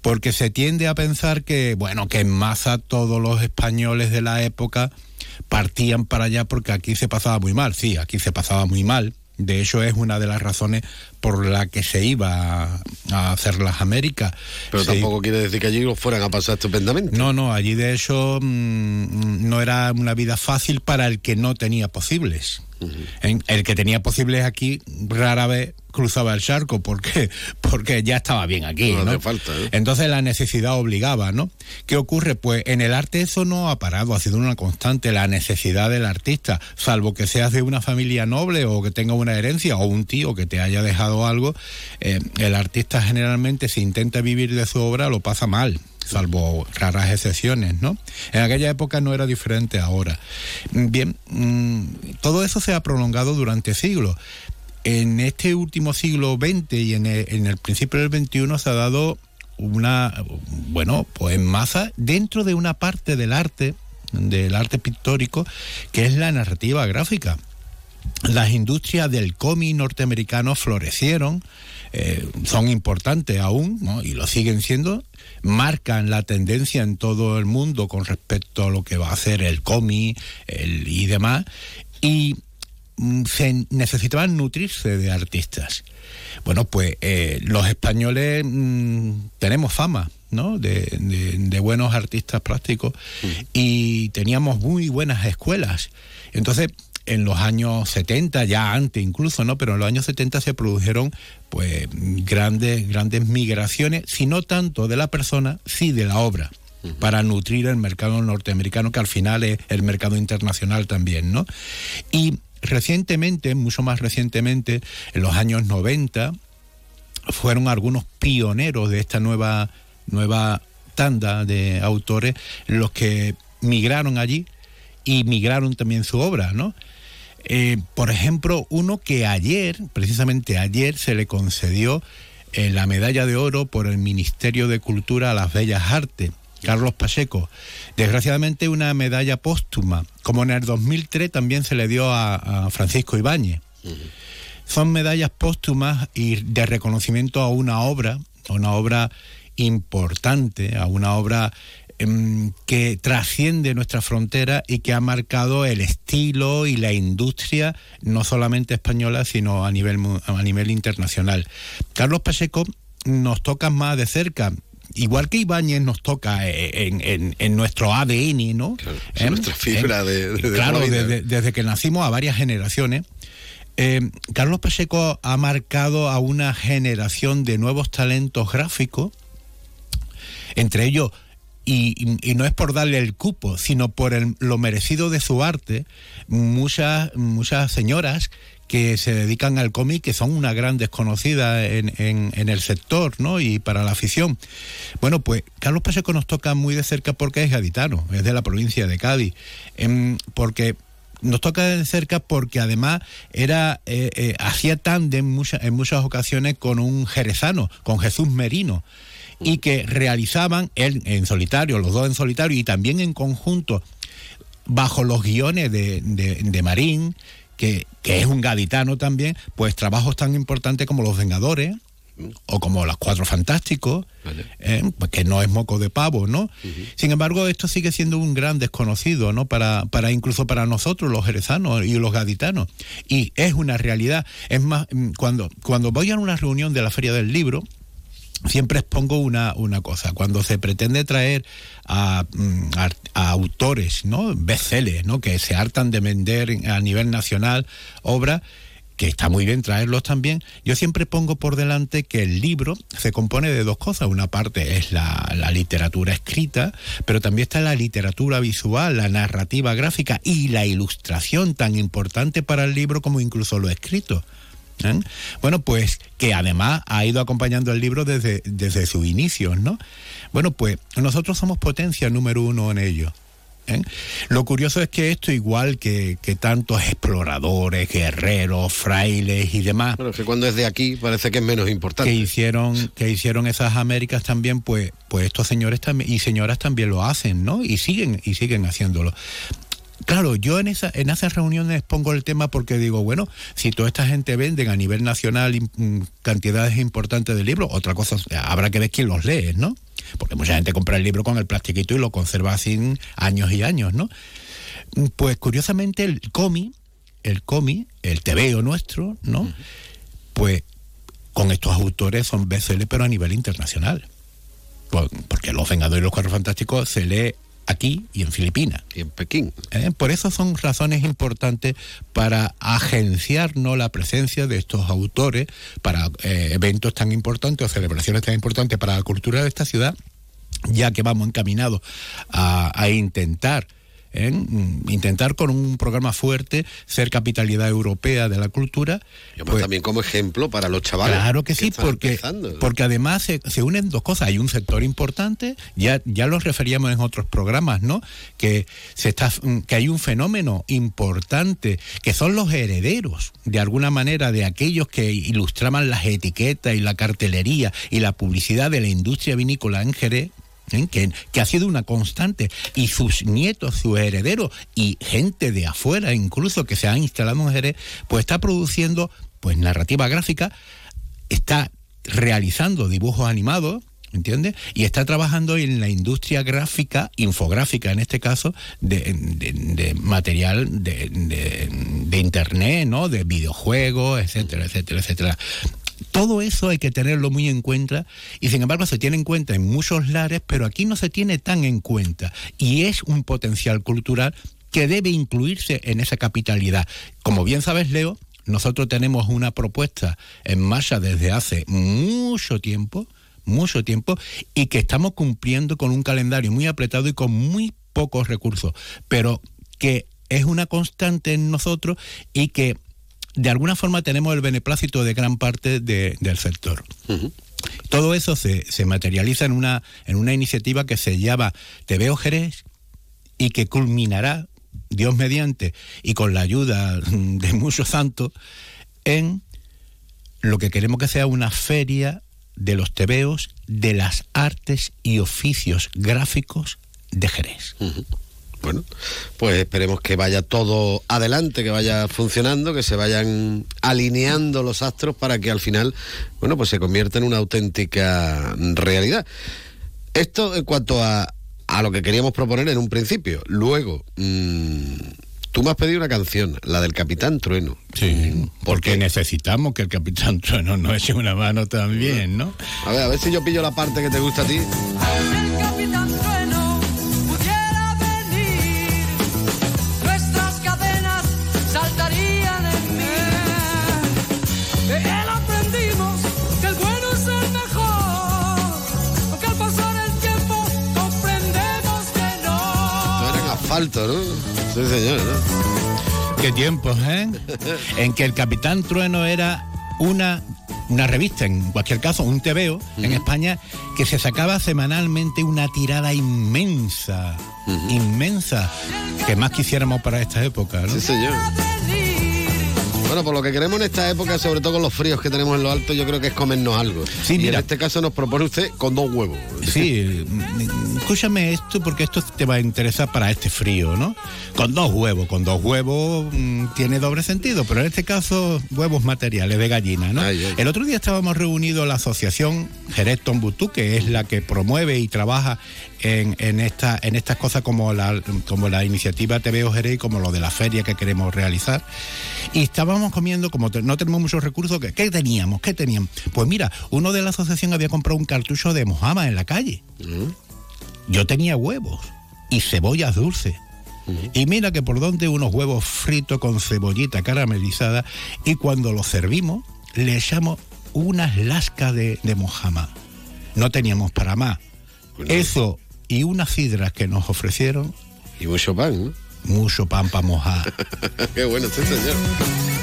[SPEAKER 12] porque se tiende a pensar que, bueno, que en masa todos los españoles de la época partían para allá porque aquí se pasaba muy mal. Sí, aquí se pasaba muy mal. De hecho, es una de las razones por la que se iba a, hacer las Américas.
[SPEAKER 3] Pero
[SPEAKER 12] Se
[SPEAKER 3] tampoco quiere decir que allí lo fueran a pasar estupendamente.
[SPEAKER 12] no, no, allí de hecho mm, no era una vida fácil para el que no tenía posibles. En- El que tenía posibles aquí rara vez cruzaba el charco porque porque ya estaba bien aquí.
[SPEAKER 3] No
[SPEAKER 12] ¿no?
[SPEAKER 3] hace falta, ¿eh?
[SPEAKER 12] Entonces la necesidad obligaba, ¿no? ¿Qué ocurre? Pues en el arte eso no ha parado, ha sido una constante, la necesidad del artista, salvo que seas de una familia noble o que tenga una herencia o un tío que te haya dejado algo, eh, el artista generalmente si intenta vivir de su obra lo pasa mal salvo raras excepciones, ¿no? En aquella época no era diferente ahora. Bien, mm, todo eso se ha prolongado durante siglos. En este último siglo XX y en el, en el principio del XXI se ha dado una, bueno, pues en masa dentro de una parte del arte, del arte pictórico, que es la narrativa gráfica las industrias del cómic norteamericano florecieron, eh, son importantes aún, ¿no? y lo siguen siendo, marcan la tendencia en todo el mundo con respecto a lo que va a hacer el cómic el- y demás, y mm, se necesitaban nutrirse de artistas. Bueno, pues eh, los españoles mm, tenemos fama, ¿no? De, de- de buenos artistas plásticos y teníamos muy buenas escuelas. Entonces, en los años 70, ya antes incluso, ¿no? Pero en los años 70 se produjeron pues grandes, grandes migraciones, si no tanto de la persona, sí de la obra para nutrir el mercado norteamericano, que al final es el mercado internacional también, ¿no? Y recientemente, mucho más recientemente, en los años 90, fueron algunos pioneros de esta nueva, nueva tanda de autores los que migraron allí y migraron también su obra, ¿no? Eh, por ejemplo, uno que ayer, precisamente ayer, se le concedió eh, la medalla de oro por el Ministerio de Cultura a las Bellas Artes. Carlos Pacheco. Desgraciadamente una medalla póstuma, como en el 2003 también se le dio a, Francisco Ibáñez. Son medallas póstumas y de reconocimiento a una obra, a una obra importante, a una obra que trasciende nuestra frontera y que ha marcado el estilo y la industria, no solamente española, sino a nivel, a nivel internacional. Carlos Pacheco nos toca más de cerca, igual que Ibáñez nos toca eh, en, nuestro ADN, ¿no?
[SPEAKER 3] Claro, ¿Eh? nuestra fibra ¿Eh? de,
[SPEAKER 12] Claro, desde, que nacimos a varias generaciones. Carlos Pacheco ha marcado a una generación de nuevos talentos gráficos, entre ellos y, no es por darle el cupo, sino por lo merecido de su arte, muchas, muchas señoras que se dedican al cómic, que son una gran desconocida en, en, el sector, ¿no? Y para la afición. Bueno, pues Carlos Pacheco nos toca muy de cerca porque es gaditano, es de la provincia de Cádiz, em, porque nos toca de cerca porque además era eh, eh, hacía tándem en muchas ocasiones con un jerezano, con Jesús Merino y que realizaban él en solitario, los dos en solitario y también en conjunto, bajo los guiones de, de, Marín, que, es un gaditano también, pues trabajos tan importantes como Los Vengadores o como Los Cuatro Fantásticos, ¿eh? pues que no es moco de pavo, ¿no? Sin embargo, esto sigue siendo un gran desconocido, ¿no? Para, para incluso para nosotros, los jerezanos y los gaditanos. Y es una realidad. Es más, mm, cuando, cuando voy a una reunión de la Feria del Libro, siempre expongo una, una cosa. Cuando se pretende traer a, mm, autores, ¿no? Bestsellers, ¿no? Que se hartan de vender a nivel nacional obras, que está muy bien traerlos también, yo siempre pongo por delante que el libro se compone de dos cosas. Una parte es la, la, literatura escrita, pero también está la literatura visual, la narrativa gráfica y la ilustración tan importante para el libro como incluso lo escrito. ¿Eh? Bueno, pues que además ha ido acompañando el libro desde, desde sus inicios, ¿no? Bueno, pues nosotros somos potencia número uno en ello. ¿eh? Lo curioso es que esto, igual que, que, tantos exploradores, guerreros, frailes y demás.
[SPEAKER 3] Bueno, que cuando es de aquí parece que es menos importante.
[SPEAKER 12] Que hicieron, que hicieron esas Américas también, pues, pues estos señores también, y señoras también lo hacen, ¿no? Y siguen, y siguen haciéndolo. Claro, yo en, esa, en esas reuniones pongo el tema porque digo, bueno, si toda esta gente vende a nivel nacional mm, cantidades importantes de libros, otra cosa, habrá que ver quién los lee, ¿no? Porque mucha gente compra el libro con el plastiquito y lo conserva así años y años, ¿no? Pues curiosamente el cómic, el cómic, el tebeo nuestro, ¿no? Pues con estos autores son BCL pero a nivel internacional. Porque Los Vengadores y los Cuatro Fantásticos se lee aquí y en Filipinas.
[SPEAKER 3] Y en Pekín.
[SPEAKER 12] ¿Eh? Por eso son razones importantes para agenciarnos la presencia de estos autores para eh, eventos tan importantes o celebraciones tan importantes para la cultura de esta ciudad, ya que vamos encaminados a intentar Mm, intentar con un programa fuerte ser capitalidad europea de la cultura.
[SPEAKER 3] Pues, también como ejemplo para los chavales.
[SPEAKER 12] Claro que, sí, porque, porque además se, unen dos cosas. Hay un sector importante, ya, ya los referíamos en otros programas, ¿no? Que, se está, mm, que hay un fenómeno importante, que son los herederos, de alguna manera, de aquellos que ilustraban las etiquetas y la cartelería y la publicidad de la industria vinícola en Jerez ¿eh? que, ha sido una constante, y sus nietos, sus herederos y gente de afuera incluso que se ha instalado en Jerez, pues está produciendo pues narrativa gráfica, está realizando dibujos animados, ¿entiendes? Y está trabajando en la industria gráfica, infográfica en este caso, de, material de, de, internet, ¿no? De videojuegos, etcétera, etcétera, etcétera. Todo eso hay que tenerlo muy en cuenta y sin embargo se tiene en cuenta en muchos lares, pero aquí no se tiene tan en cuenta y es un potencial cultural que debe incluirse en esa capitalidad. Como bien sabes, Leo, nosotros tenemos una propuesta en marcha desde hace mucho tiempo, mucho tiempo, y que estamos cumpliendo con un calendario muy apretado y con muy pocos recursos, pero que es una constante en nosotros y que de alguna forma tenemos el beneplácito de gran parte del sector. Todo eso se, se, materializa en una, en una iniciativa que se llama Te veo Jerez y que culminará, Dios mediante, y con la ayuda de muchos santos, en lo que queremos que sea una feria de los tebeos de las artes y oficios gráficos de Jerez.
[SPEAKER 3] Bueno, pues esperemos que vaya todo adelante, que vaya funcionando, que se vayan alineando los astros para que al final, bueno, pues se convierta en una auténtica realidad. Esto en cuanto a, a lo que queríamos proponer en un principio. Luego, mmm, tú me has pedido una canción, la del Capitán Trueno.
[SPEAKER 12] Sí, porque necesitamos que el Capitán Trueno nos eche una mano también, ¿no?
[SPEAKER 3] A ver, a ver si yo pillo la parte que te gusta a ti. Alto, ¿no? Sí, señor, ¿no?
[SPEAKER 12] Qué tiempos, ¿eh? en que el Capitán Trueno era una una revista, en cualquier caso, un TVO en España, que se sacaba semanalmente una tirada inmensa, inmensa, que más quisiéramos para esta época, ¿no?
[SPEAKER 3] Sí, señor. Bueno, por lo que queremos en esta época, sobre todo con los fríos que tenemos en lo alto, yo creo que es comernos algo.
[SPEAKER 12] Sí,
[SPEAKER 3] y
[SPEAKER 12] mira.
[SPEAKER 3] en este caso nos propone usted con dos huevos.
[SPEAKER 12] Sí, escúchame esto porque esto te va a interesar para este frío, ¿no? Con dos huevos, con dos huevos mmm, tiene doble sentido, pero en este caso huevos materiales de gallina, ¿no?
[SPEAKER 3] Ay, ay.
[SPEAKER 12] El otro día estábamos reunidos la asociación Jerez Tombutú, que es la que promueve y trabaja en, en, esta, en estas cosas como la, como la iniciativa Jerez y como lo de la feria que queremos realizar. Y estábamos comiendo, como te, no tenemos muchos recursos, ¿qué, ¿qué, teníamos? ¿Qué teníamos? Pues mira, uno de la asociación había comprado un cartucho de mojama en la calle.
[SPEAKER 3] Mm.
[SPEAKER 12] Yo tenía huevos y cebollas dulces. Y mira que por donde unos huevos fritos con cebollita caramelizada y cuando los servimos le echamos unas lascas de, de mojama. No teníamos para más.
[SPEAKER 3] Bueno.
[SPEAKER 12] Eso y unas sidras que nos ofrecieron.
[SPEAKER 3] Y mucho pan, ¿no?
[SPEAKER 12] Mucho pan para mojar.
[SPEAKER 3] Qué bueno, sí, señor.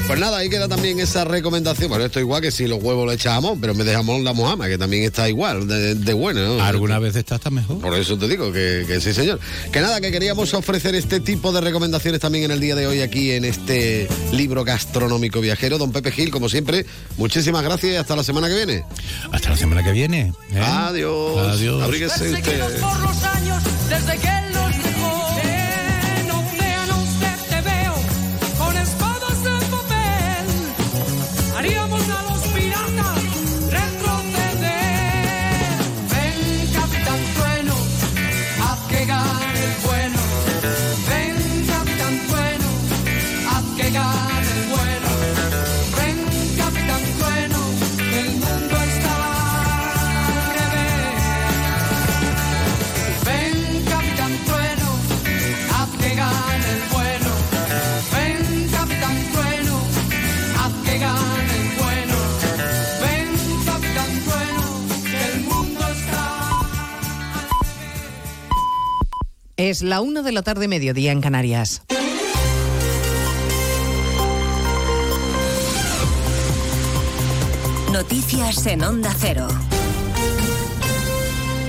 [SPEAKER 3] Pues nada, ahí queda también esa recomendación. Bueno, esto igual que si los huevos le echamos, pero en vez de jamón la mojama, que también está igual, de, de bueno. ¿no?
[SPEAKER 12] Alguna vez está hasta mejor.
[SPEAKER 3] Por eso te digo que, que, sí, señor. Que nada, que queríamos ofrecer este tipo de recomendaciones también en el día de hoy aquí en este libro gastronómico viajero. Don Pepe Gil, como siempre, muchísimas gracias y hasta la semana que viene.
[SPEAKER 12] Hasta la semana que viene. ¿eh?
[SPEAKER 3] Adiós.
[SPEAKER 12] Adiós.
[SPEAKER 3] Abríguese usted.
[SPEAKER 13] por los años desde que los
[SPEAKER 14] La una de la tarde, mediodía en Canarias.
[SPEAKER 2] Noticias en Onda Cero.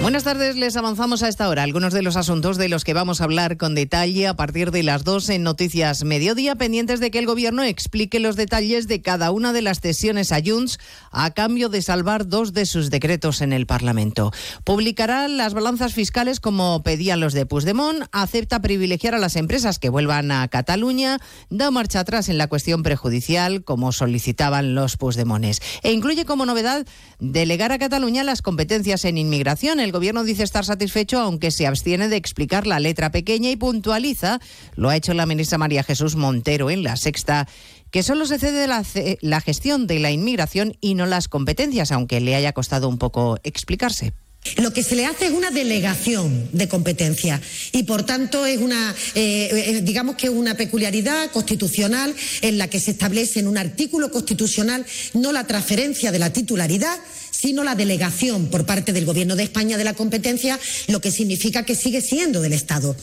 [SPEAKER 14] Buenas tardes, les avanzamos a esta hora algunos de los asuntos de los que vamos a hablar con detalle a partir de las 2 en Noticias Mediodía, pendientes de que el Gobierno explique los detalles de cada una de las cesiones a Junts a cambio de salvar dos de sus decretos en el Parlamento. Publicará las balanzas fiscales como pedían los de Puigdemont, acepta privilegiar a las empresas que vuelvan a Cataluña, da marcha atrás en la cuestión prejudicial como solicitaban los Puigdemones e incluye como novedad delegar a Cataluña las competencias en inmigración. El gobierno dice estar satisfecho, aunque se abstiene de explicar la letra pequeña y puntualiza, lo ha hecho la ministra María Jesús Montero en la sexta, que solo se cede la, gestión de la inmigración y no las competencias, aunque le haya costado un poco explicarse.
[SPEAKER 15] Lo que se le hace es una delegación de competencia y, por tanto, es una, eh, digamos que es una peculiaridad constitucional en la que se establece en un artículo constitucional no la transferencia de la titularidad, sino la delegación por parte del Gobierno de España de la competencia, lo que significa que sigue siendo del Estado.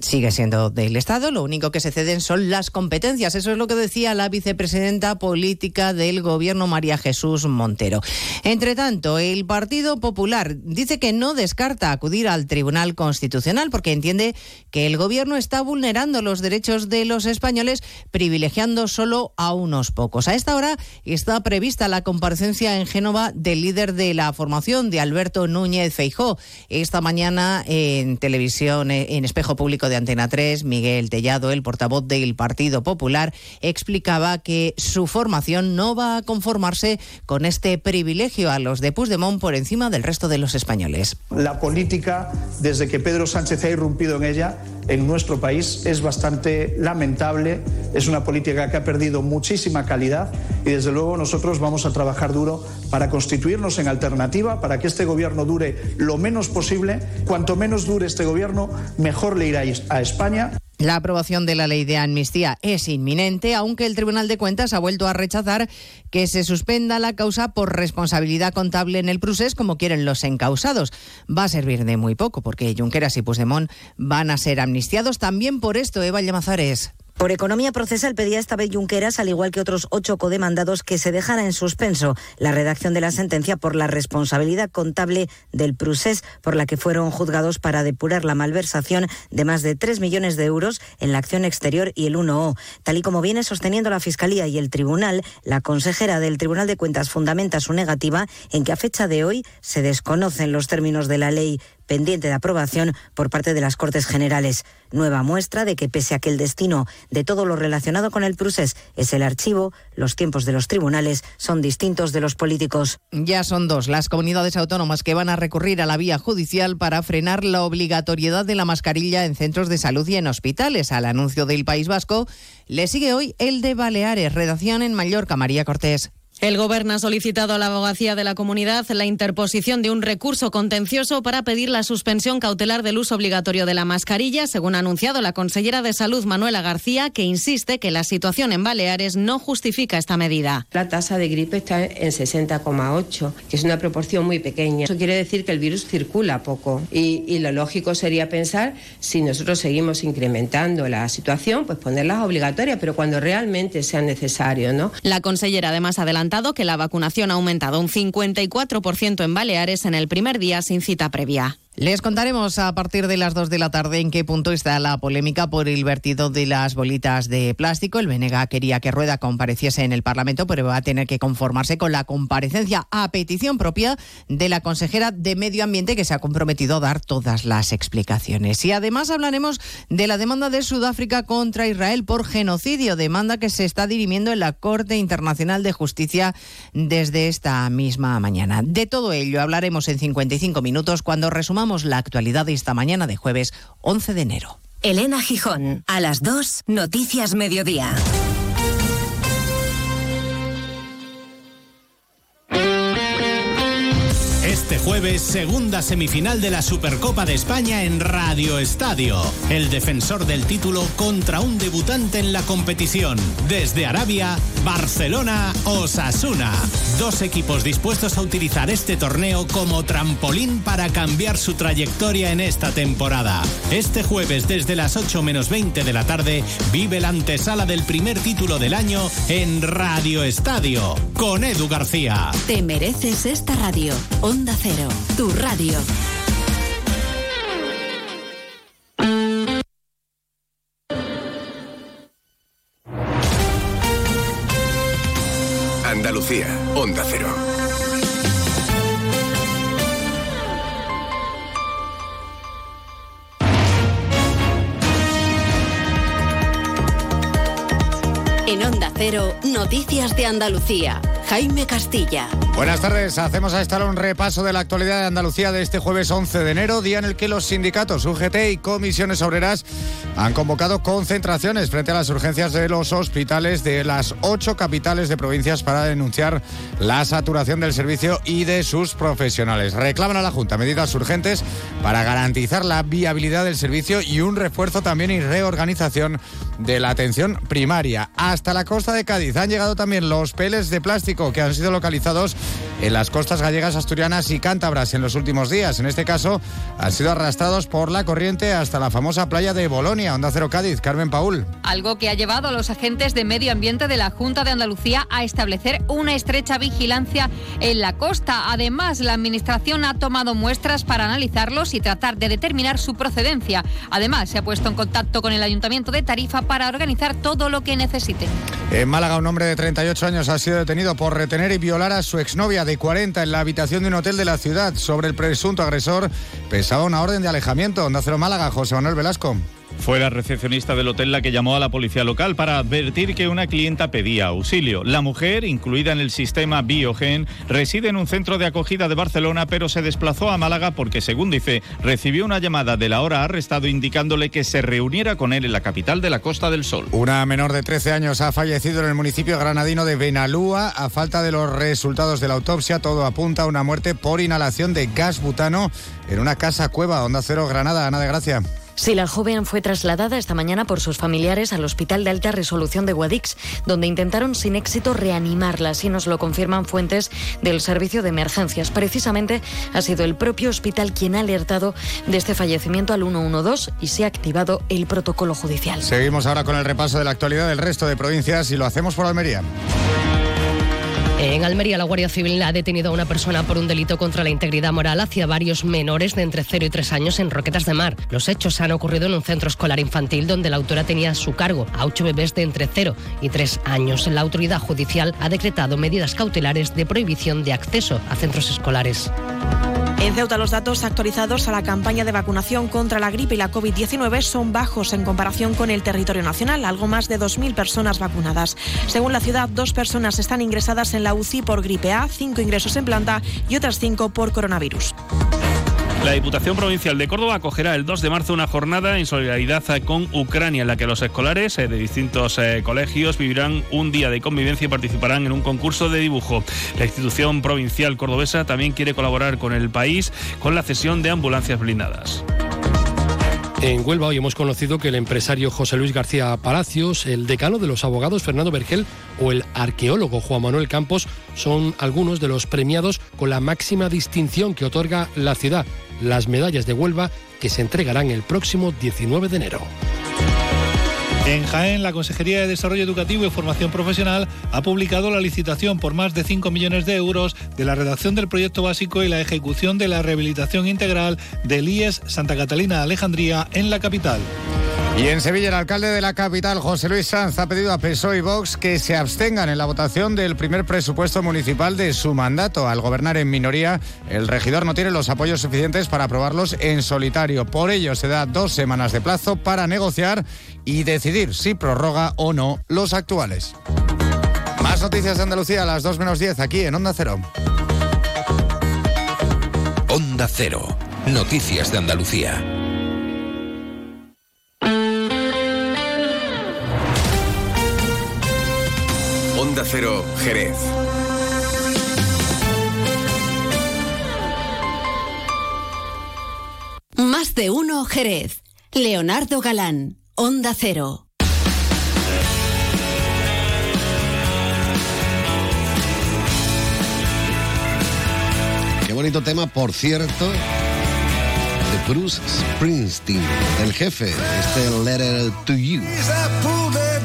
[SPEAKER 14] Sigue siendo del Estado, lo único que se ceden son las competencias. Eso es lo que decía la vicepresidenta política del Gobierno, María Jesús Montero. Entre tanto, el Partido Popular dice que no descarta acudir al Tribunal Constitucional porque entiende que el Gobierno está vulnerando los derechos de los españoles, privilegiando solo a unos pocos. A esta hora está prevista la comparecencia en Génova del líder de la formación, de Alberto Núñez Feijó. Esta mañana en televisión, en espejo público de Antena 3, Miguel Tellado, el portavoz del Partido Popular, explicaba que su formación no va a conformarse con este privilegio a los de Puigdemont por encima del resto de los españoles.
[SPEAKER 16] La política, desde que Pedro Sánchez ha irrumpido en ella, en nuestro país es bastante lamentable, es una política que ha perdido muchísima calidad y desde luego nosotros vamos a trabajar duro para constituirnos en alternativa, para que este gobierno dure lo menos posible. Cuanto menos dure este gobierno, mejor le irá a España.
[SPEAKER 14] La aprobación de la ley de amnistía es inminente, aunque el Tribunal de Cuentas ha vuelto a rechazar que se suspenda la causa por responsabilidad contable en el procés, como quieren los encausados. Va a servir de muy poco, porque Junqueras y Puigdemont van a ser amnistiados también por esto, Eva Llamazares.
[SPEAKER 17] Por economía procesal pedía esta vez Junqueras, al igual que otros ocho codemandados, que se dejara en suspenso la redacción de la sentencia por la responsabilidad contable del Prusés, por la que fueron juzgados para depurar la malversación de más de 3 millones de euros en la acción exterior y el 1O. Tal y como viene sosteniendo la Fiscalía y el Tribunal, la consejera del Tribunal de Cuentas fundamenta su negativa en que a fecha de hoy se desconocen los términos de la ley pendiente de aprobación por parte de las Cortes Generales. Nueva muestra de que pese a que el destino de todo lo relacionado con el procés es el archivo, los tiempos de los tribunales son distintos de los políticos.
[SPEAKER 14] Ya son dos las comunidades autónomas que van a recurrir a la vía judicial para frenar la obligatoriedad de la mascarilla en centros de salud y en hospitales. Al anuncio del País Vasco le sigue hoy el de Baleares, redacción en Mallorca, María Cortés.
[SPEAKER 18] El Gobierno ha solicitado a la abogacía de la comunidad la interposición de un recurso contencioso para pedir la suspensión cautelar del uso obligatorio de la mascarilla, según ha anunciado la consellera de Salud Manuela García, que insiste que la situación en Baleares no justifica esta medida.
[SPEAKER 19] La tasa de gripe está en 60,8, que es una proporción muy pequeña. Eso quiere decir que el virus circula poco y, y lo lógico sería pensar si nosotros seguimos incrementando la situación, pues ponerlas obligatorias, pero cuando realmente sea necesario, ¿no?
[SPEAKER 18] La consellera además que la vacunación ha aumentado un 54% en Baleares en el primer día sin cita previa.
[SPEAKER 14] Les contaremos a partir de las 2 de la tarde en qué punto está la polémica por el vertido de las bolitas de plástico. El Benega quería que Rueda compareciese en el Parlamento, pero va a tener que conformarse con la comparecencia a petición propia de la consejera de Medio Ambiente que se ha comprometido a dar todas las explicaciones. Y además hablaremos de la demanda de Sudáfrica contra Israel por genocidio, demanda que se está dirimiendo en la Corte Internacional de Justicia desde esta misma mañana. De todo ello hablaremos en 55 minutos cuando resumamos la actualidad de esta mañana de jueves 11 de enero.
[SPEAKER 2] Elena Gijón, a las 2, Noticias Mediodía.
[SPEAKER 20] Jueves, segunda semifinal de la Supercopa de España en Radio Estadio. El defensor del título contra un debutante en la competición. Desde Arabia, Barcelona, Osasuna. Dos equipos dispuestos a utilizar este torneo como trampolín para cambiar su trayectoria en esta temporada. Este jueves, desde las 8 menos 20 de la tarde, vive la antesala del primer título del año en Radio Estadio. Con Edu García.
[SPEAKER 2] Te mereces esta radio. Onda Cero, tu radio.
[SPEAKER 21] Andalucía, Onda Cero.
[SPEAKER 2] En Onda Cero, Noticias de Andalucía. Jaime Castilla.
[SPEAKER 22] Buenas tardes. Hacemos a esta hora un repaso de la actualidad de Andalucía de este jueves 11 de enero, día en el que los sindicatos UGT y comisiones obreras han convocado concentraciones frente a las urgencias de los hospitales de las ocho capitales de provincias para denunciar la saturación del servicio y de sus profesionales. Reclaman a la Junta medidas urgentes para garantizar la viabilidad del servicio y un refuerzo también y reorganización de la atención primaria. Hasta la costa de Cádiz han llegado también los peles de plástico que han sido localizados en las costas gallegas, asturianas y cántabras en los últimos días. En este caso, han sido arrastrados por la corriente hasta la famosa playa de Bolonia, Onda Cero Cádiz. Carmen Paul.
[SPEAKER 23] Algo que ha llevado a los agentes de medio ambiente de la Junta de Andalucía a establecer una estrecha vigilancia en la costa. Además, la Administración ha tomado muestras para analizarlos y tratar de determinar su procedencia. Además, se ha puesto en contacto con el Ayuntamiento de Tarifa para organizar todo lo que necesite.
[SPEAKER 22] En Málaga, un hombre de 38 años ha sido detenido por retener y violar a su exnovia de 40 en la habitación de un hotel de la ciudad. Sobre el presunto agresor pesaba una orden de alejamiento. Onda Cero Málaga, José Manuel Velasco.
[SPEAKER 24] Fue la recepcionista del hotel la que llamó a la policía local para advertir que una clienta pedía auxilio. La mujer, incluida en el sistema Biogen, reside en un centro de acogida de Barcelona, pero se desplazó a Málaga porque, según dice, recibió una llamada del ahora arrestado indicándole que se reuniera con él en la capital de la Costa del Sol.
[SPEAKER 22] Una menor de 13 años ha fallecido en el municipio granadino de Benalúa. A falta de los resultados de la autopsia, todo apunta a una muerte por inhalación de gas butano en una casa cueva. Onda Cero Granada, Ana de Gracia.
[SPEAKER 25] Sí, la joven fue trasladada esta mañana por sus familiares al Hospital de Alta Resolución de Guadix, donde intentaron sin éxito reanimarla. Así nos lo confirman fuentes del Servicio de Emergencias. Precisamente ha sido el propio hospital quien ha alertado de este fallecimiento al 112 y se ha activado el protocolo judicial.
[SPEAKER 22] Seguimos ahora con el repaso de la actualidad del resto de provincias y lo hacemos por Almería.
[SPEAKER 26] En Almería, la Guardia Civil ha detenido a una persona por un delito contra la integridad moral hacia varios menores de entre 0 y 3 años en Roquetas de Mar. Los hechos han ocurrido en un centro escolar infantil donde la autora tenía a su cargo a ocho bebés de entre 0 y 3 años. La autoridad judicial ha decretado medidas cautelares de prohibición de acceso a centros escolares.
[SPEAKER 27] En Ceuta los datos actualizados a la campaña de vacunación contra la gripe y la COVID-19 son bajos en comparación con el territorio nacional, algo más de 2.000 personas vacunadas. Según la ciudad, dos personas están ingresadas en la UCI por gripe A, cinco ingresos en planta y otras cinco por coronavirus.
[SPEAKER 28] La Diputación Provincial de Córdoba acogerá el 2 de marzo una jornada en solidaridad con Ucrania en la que los escolares eh, de distintos eh, colegios vivirán un día de convivencia y participarán en un concurso de dibujo. La institución provincial cordobesa también quiere colaborar con el país con la cesión de ambulancias blindadas.
[SPEAKER 29] En Huelva hoy hemos conocido que el empresario José Luis García Palacios, el decano de los abogados Fernando Vergel o el arqueólogo Juan Manuel Campos son algunos de los premiados con la máxima distinción que otorga la ciudad, las medallas de Huelva, que se entregarán el próximo 19 de enero.
[SPEAKER 30] En Jaén, la Consejería de Desarrollo Educativo y Formación Profesional ha publicado la licitación por más de 5 millones de euros de la redacción del proyecto básico y la ejecución de la rehabilitación integral del IES Santa Catalina Alejandría en la capital.
[SPEAKER 22] Y en Sevilla, el alcalde de la capital, José Luis Sanz, ha pedido a PSOE y Vox que se abstengan en la votación del primer presupuesto municipal de su mandato. Al gobernar en minoría, el regidor no tiene los apoyos suficientes para aprobarlos en solitario. Por ello, se da dos semanas de plazo para negociar y decidir si prorroga o no los actuales. Más noticias de Andalucía a las 2 menos 10 aquí en Onda Cero.
[SPEAKER 31] Onda Cero. Noticias de Andalucía. Onda Cero, Jerez.
[SPEAKER 2] Más de uno Jerez. Leonardo Galán, Onda Cero.
[SPEAKER 3] Qué bonito tema, por cierto, de Bruce Springsteen, del jefe, este Letter to You.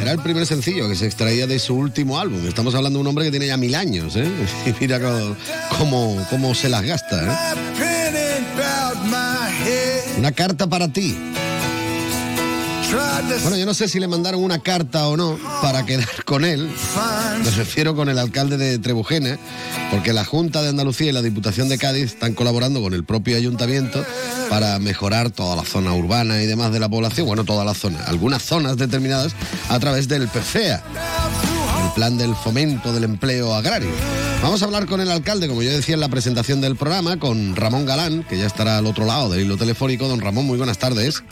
[SPEAKER 3] Era el primer sencillo que se extraía de su último álbum. Estamos hablando de un hombre que tiene ya mil años, ¿eh? Y mira cómo, cómo, cómo se las gasta, ¿eh? Una carta para ti. Bueno, yo no sé si le mandaron una carta o no para quedar con él. Me refiero con el alcalde de Trebujena, porque la Junta de Andalucía y la Diputación de Cádiz están colaborando con el propio ayuntamiento para mejorar toda la zona urbana y demás de la población. Bueno, toda la zona, algunas zonas determinadas a través del PFEA, el plan del fomento del empleo agrario. Vamos a hablar con el alcalde, como yo decía en la presentación del programa, con Ramón Galán, que ya estará al otro lado del hilo telefónico. Don Ramón, muy buenas tardes.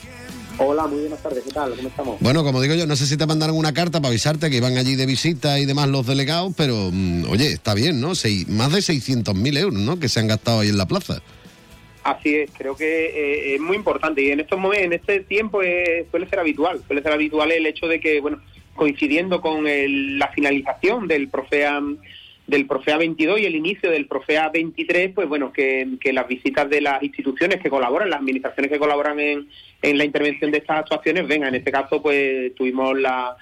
[SPEAKER 32] Hola, muy buenas tardes, ¿qué tal? ¿Cómo estamos?
[SPEAKER 3] Bueno, como digo yo, no sé si te mandaron una carta para avisarte que iban allí de visita y demás los delegados, pero mm, oye, está bien, ¿no? Seis- más de 600.000 euros, ¿no? Que se han gastado ahí en la plaza.
[SPEAKER 32] Así es, creo que eh, es muy importante y en estos momentos, en este tiempo eh, suele ser habitual, suele ser habitual el hecho de que, bueno, coincidiendo con el- la finalización del Profeam del Profea 22 y el inicio del Profea 23, pues bueno, que, las visitas de las instituciones que colaboran, las administraciones que colaboran en, en la intervención de estas actuaciones vengan. En este caso, pues tuvimos la,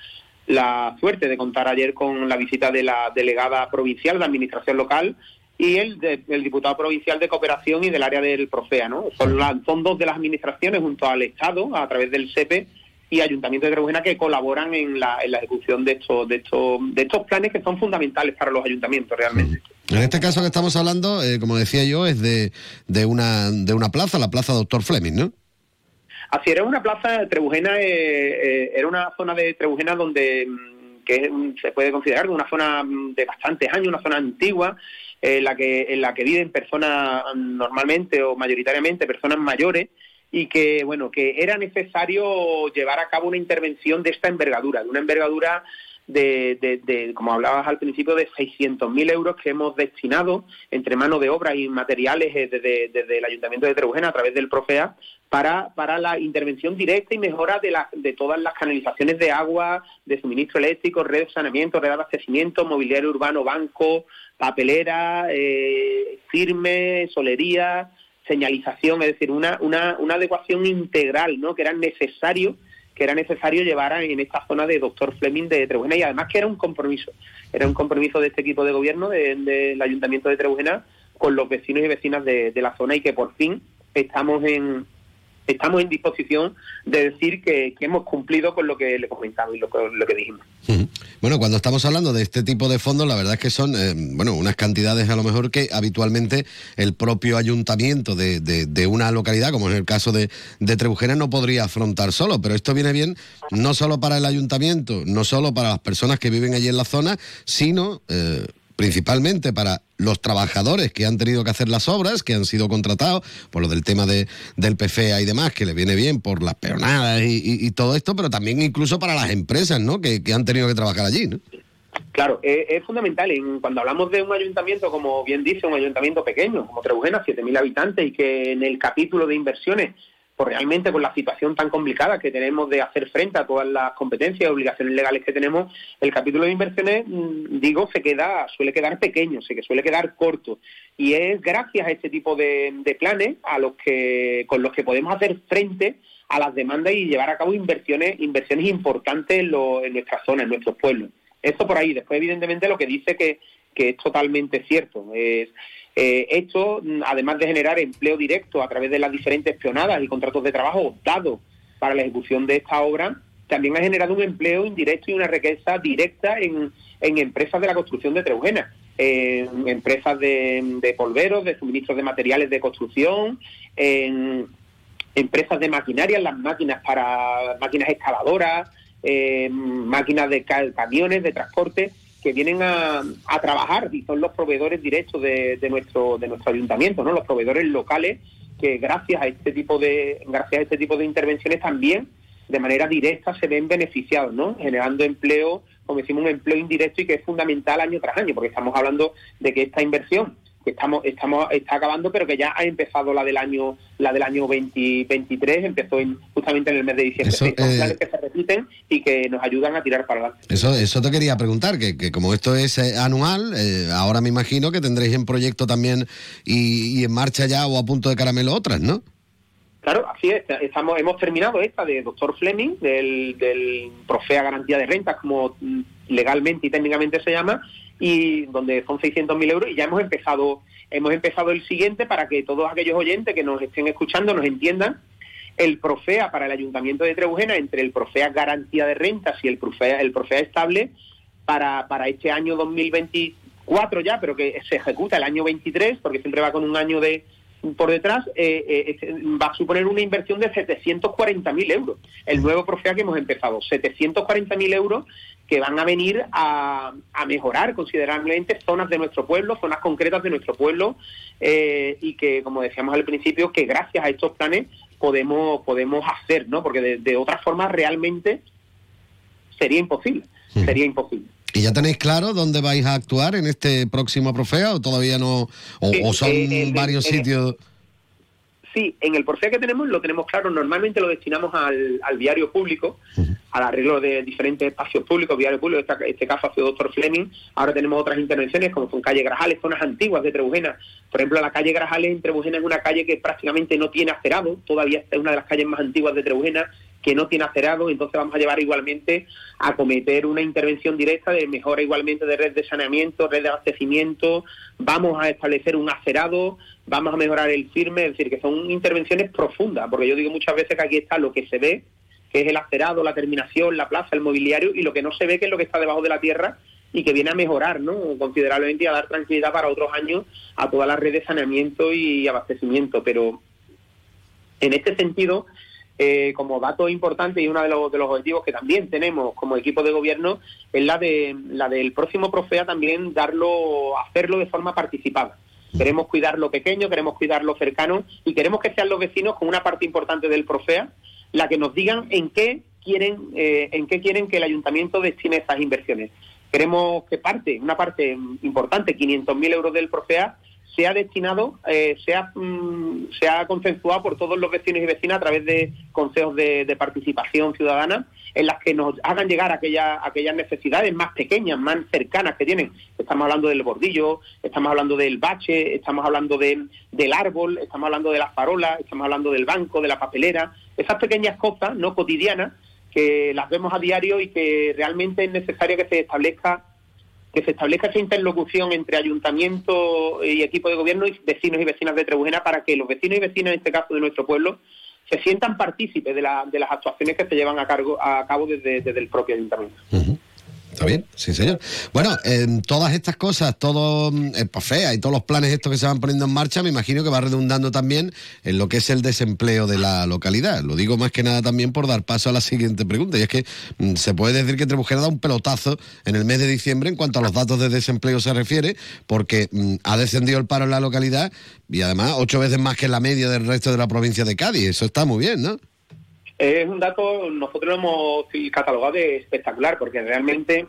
[SPEAKER 32] la suerte de contar ayer con la visita de la delegada provincial de Administración Local y el, de- el diputado provincial de Cooperación y del área del Profea, ¿no? Son, la- son dos de las administraciones junto al Estado, a través del SEPE y Ayuntamiento de Trebujena, que colaboran en la, en la ejecución de estos, de, estos, de estos planes que son fundamentales para los ayuntamientos realmente.
[SPEAKER 3] En este caso que estamos hablando, eh, como decía yo, es de, de, una, de una plaza, la plaza Doctor Fleming, ¿no?
[SPEAKER 32] Así era una plaza, Trebujena eh, eh, era una zona de Trebujena donde mm, que se puede considerar una zona mm, de bastantes años, una zona antigua, eh, en la que en la que viven personas mm, normalmente o mayoritariamente personas mayores y que bueno que era necesario llevar a cabo una intervención de esta envergadura, de una envergadura de, como hablabas al principio, de 600.000 euros que hemos destinado entre mano de obra y materiales eh, desde, desde el Ayuntamiento de Trebujena a través del Profea para, para la intervención directa y mejora de, la- de todas las canalizaciones de agua, de suministro eléctrico, red de saneamiento, red de abastecimiento, mobiliario urbano, banco, papelera, eh, firme, solería, señalización, es decir, una, una, una adecuación integral, ¿no? Que era necesario que era necesario llevar en esta zona de Doctor Fleming de Trebujena y además que era un compromiso, era un compromiso de este equipo de gobierno de- del Ayuntamiento de Trebujena con los vecinos y vecinas de, de la zona y que por fin estamos en estamos en disposición de decir que, hemos cumplido con lo que le comentaba y lo, lo que dijimos.
[SPEAKER 3] Bueno, cuando estamos hablando de este tipo de fondos, la verdad es que son, eh, bueno, unas cantidades a lo mejor que habitualmente el propio ayuntamiento de, de- una localidad, como es el caso de, de Trebujena, no podría afrontar solo. Pero esto viene bien no solo para el ayuntamiento, no solo para las personas que viven allí en la zona, sino eh, principalmente para los trabajadores que han tenido que hacer las obras, que han sido contratados por lo del tema de, del PFEA y demás, que le viene bien por las peonadas y, y- todo esto, pero también incluso para las empresas, ¿no? Que, han tenido que trabajar allí, ¿no?
[SPEAKER 32] Claro, es fundamental. En, cuando hablamos de un ayuntamiento, como bien dice, un ayuntamiento pequeño, como Trebujena, 7.000 habitantes, y que en el capítulo de inversiones, pues realmente con la situación tan complicada que tenemos de hacer frente a todas las competencias y obligaciones legales que tenemos, el capítulo de inversiones, mm, digo, se queda, suele quedar pequeño, se suele quedar corto. Y es gracias a este tipo de, planes a los que, con los que podemos hacer frente a las demandas y llevar a cabo inversiones, inversiones importantes en, lo- en nuestra zona, en nuestros pueblos. Esto por ahí. Después, evidentemente, lo que dice que, que es totalmente cierto. Eh, esto, mm, además de generar empleo directo a través de las diferentes pionadas y contratos de trabajo dados para la ejecución de esta obra, también ha generado un empleo indirecto y una riqueza directa en, empresas de la construcción de Treujena. En empresas de, polveros, de suministros de materiales de construcción, en empresas de maquinaria, las máquinas para máquinas excavadoras, eh, máquinas de ca- camiones, de transporte, que vienen a, a trabajar y son los proveedores directos de, de nuestro de nuestro ayuntamiento, ¿no? Los proveedores locales que gracias a este tipo de gracias a este tipo de intervenciones también de manera directa se ven beneficiados, ¿no? Generando empleo, como decimos, un empleo indirecto y que es fundamental año tras año, porque estamos hablando de que esta inversión que estamos estamos está acabando, pero que ya ha empezado la del año la del año 2023, empezó en, justamente en el mes de diciembre.
[SPEAKER 3] Eso, eh,
[SPEAKER 32] planes que se repiten y que nos ayudan a tirar para adelante.
[SPEAKER 3] Eso, eso te quería preguntar, que, que como esto es eh, anual, eh, ahora me imagino que tendréis en proyecto también y, y en marcha ya o a punto de caramelo otras, ¿no?
[SPEAKER 32] Claro, así es. Estamos, hemos terminado esta de Doctor Fleming, del, del Profea Garantía de Rentas, como mm, legalmente y técnicamente se llama, y donde son 600.000 euros, y ya hemos empezado, hemos empezado el siguiente para que todos aquellos oyentes que nos estén escuchando nos entiendan. El Profea para el Ayuntamiento de Trebujena, entre el Profea Garantía de Rentas y el Profea, el Profea Estable, para, para este año 2024 ya, pero que se ejecuta el año 23, porque siempre va con un año de por detrás, eh, eh, este, va a suponer una inversión de 740.000 euros. El nuevo Profea que hemos empezado, 740.000 euros que van a venir a, a mejorar considerablemente zonas de nuestro pueblo, zonas concretas de nuestro pueblo, eh, y que, como decíamos al principio, que gracias a estos planes podemos podemos hacer, ¿no? Porque de, de otra forma realmente sería imposible, sería imposible.
[SPEAKER 3] ¿Y ya tenéis claro dónde vais a actuar en este próximo Profea o todavía no? ¿O, son
[SPEAKER 32] eh,
[SPEAKER 3] varios sitios?
[SPEAKER 32] Sí, en el porcentaje que tenemos lo tenemos claro, normalmente lo destinamos al, al viario público, al arreglo de diferentes espacios públicos, viario público, en este caso ha sido doctor Fleming, ahora tenemos otras intervenciones como son calle Grajales, zonas antiguas de Trebujena, por ejemplo la calle Grajales en Trebujena es una calle que prácticamente no tiene acerado, todavía es una de las calles más antiguas de Trebujena, que no tiene acerado, entonces vamos a llevar igualmente a cometer una intervención directa de mejora igualmente de red de saneamiento, red de abastecimiento, vamos a establecer un acerado, vamos a mejorar el firme, es decir, que son intervenciones profundas, porque yo digo muchas veces que aquí está lo que se ve, que es el acerado, la terminación, la plaza, el mobiliario, y lo que no se ve, que es lo que está debajo de la tierra y que viene a mejorar ¿no? considerablemente y a dar tranquilidad para otros años a toda la red de saneamiento y abastecimiento. Pero en este sentido, eh, como dato importante y uno de los, de los objetivos que también tenemos como equipo de gobierno es la de la del próximo Profea también darlo, hacerlo de forma participada. Queremos cuidar lo pequeño, queremos cuidar lo cercano y queremos que sean los vecinos con una parte importante del Profea la que nos digan en qué quieren eh, en qué quieren que el ayuntamiento destine esas inversiones. Queremos que parte, una parte importante, 500.000 euros del Profea, sea destinado, eh, sea, mm, sea consensuado por todos los vecinos y vecinas a través de consejos de, participación ciudadana en las que nos hagan llegar aquellas, aquellas necesidades más pequeñas, más cercanas que tienen. Estamos hablando del bordillo, estamos hablando del bache, estamos hablando del árbol, estamos hablando de las farolas, estamos hablando del banco, de la papelera, esas pequeñas cosas no cotidianas que las vemos a diario y que realmente es necesario que se establezca que se establezca esa interlocución entre ayuntamiento y equipo de gobierno y vecinos y vecinas de Trebujena para que los vecinos y vecinas, en este caso de nuestro pueblo, se sientan partícipes de, la, de las actuaciones que se llevan a, cabo desde el propio ayuntamiento.
[SPEAKER 3] Está bien, sí, señor. Bueno, en todas estas cosas, todo el eh, POFEA y todos los planes estos que se van poniendo en marcha, me imagino que va redundando también en lo que es el desempleo de la localidad. Lo digo más que nada también por dar paso a la siguiente pregunta, y es que mm, se puede decir que Trebujera da un pelotazo en el mes de diciembre en cuanto a los datos de desempleo se refiere, porque mm, ha descendido el paro en la localidad y además ocho veces más que la media del resto de la provincia de Cádiz. Eso está muy bien, ¿no?
[SPEAKER 32] Es un dato, nosotros lo hemos catalogado de espectacular, porque realmente,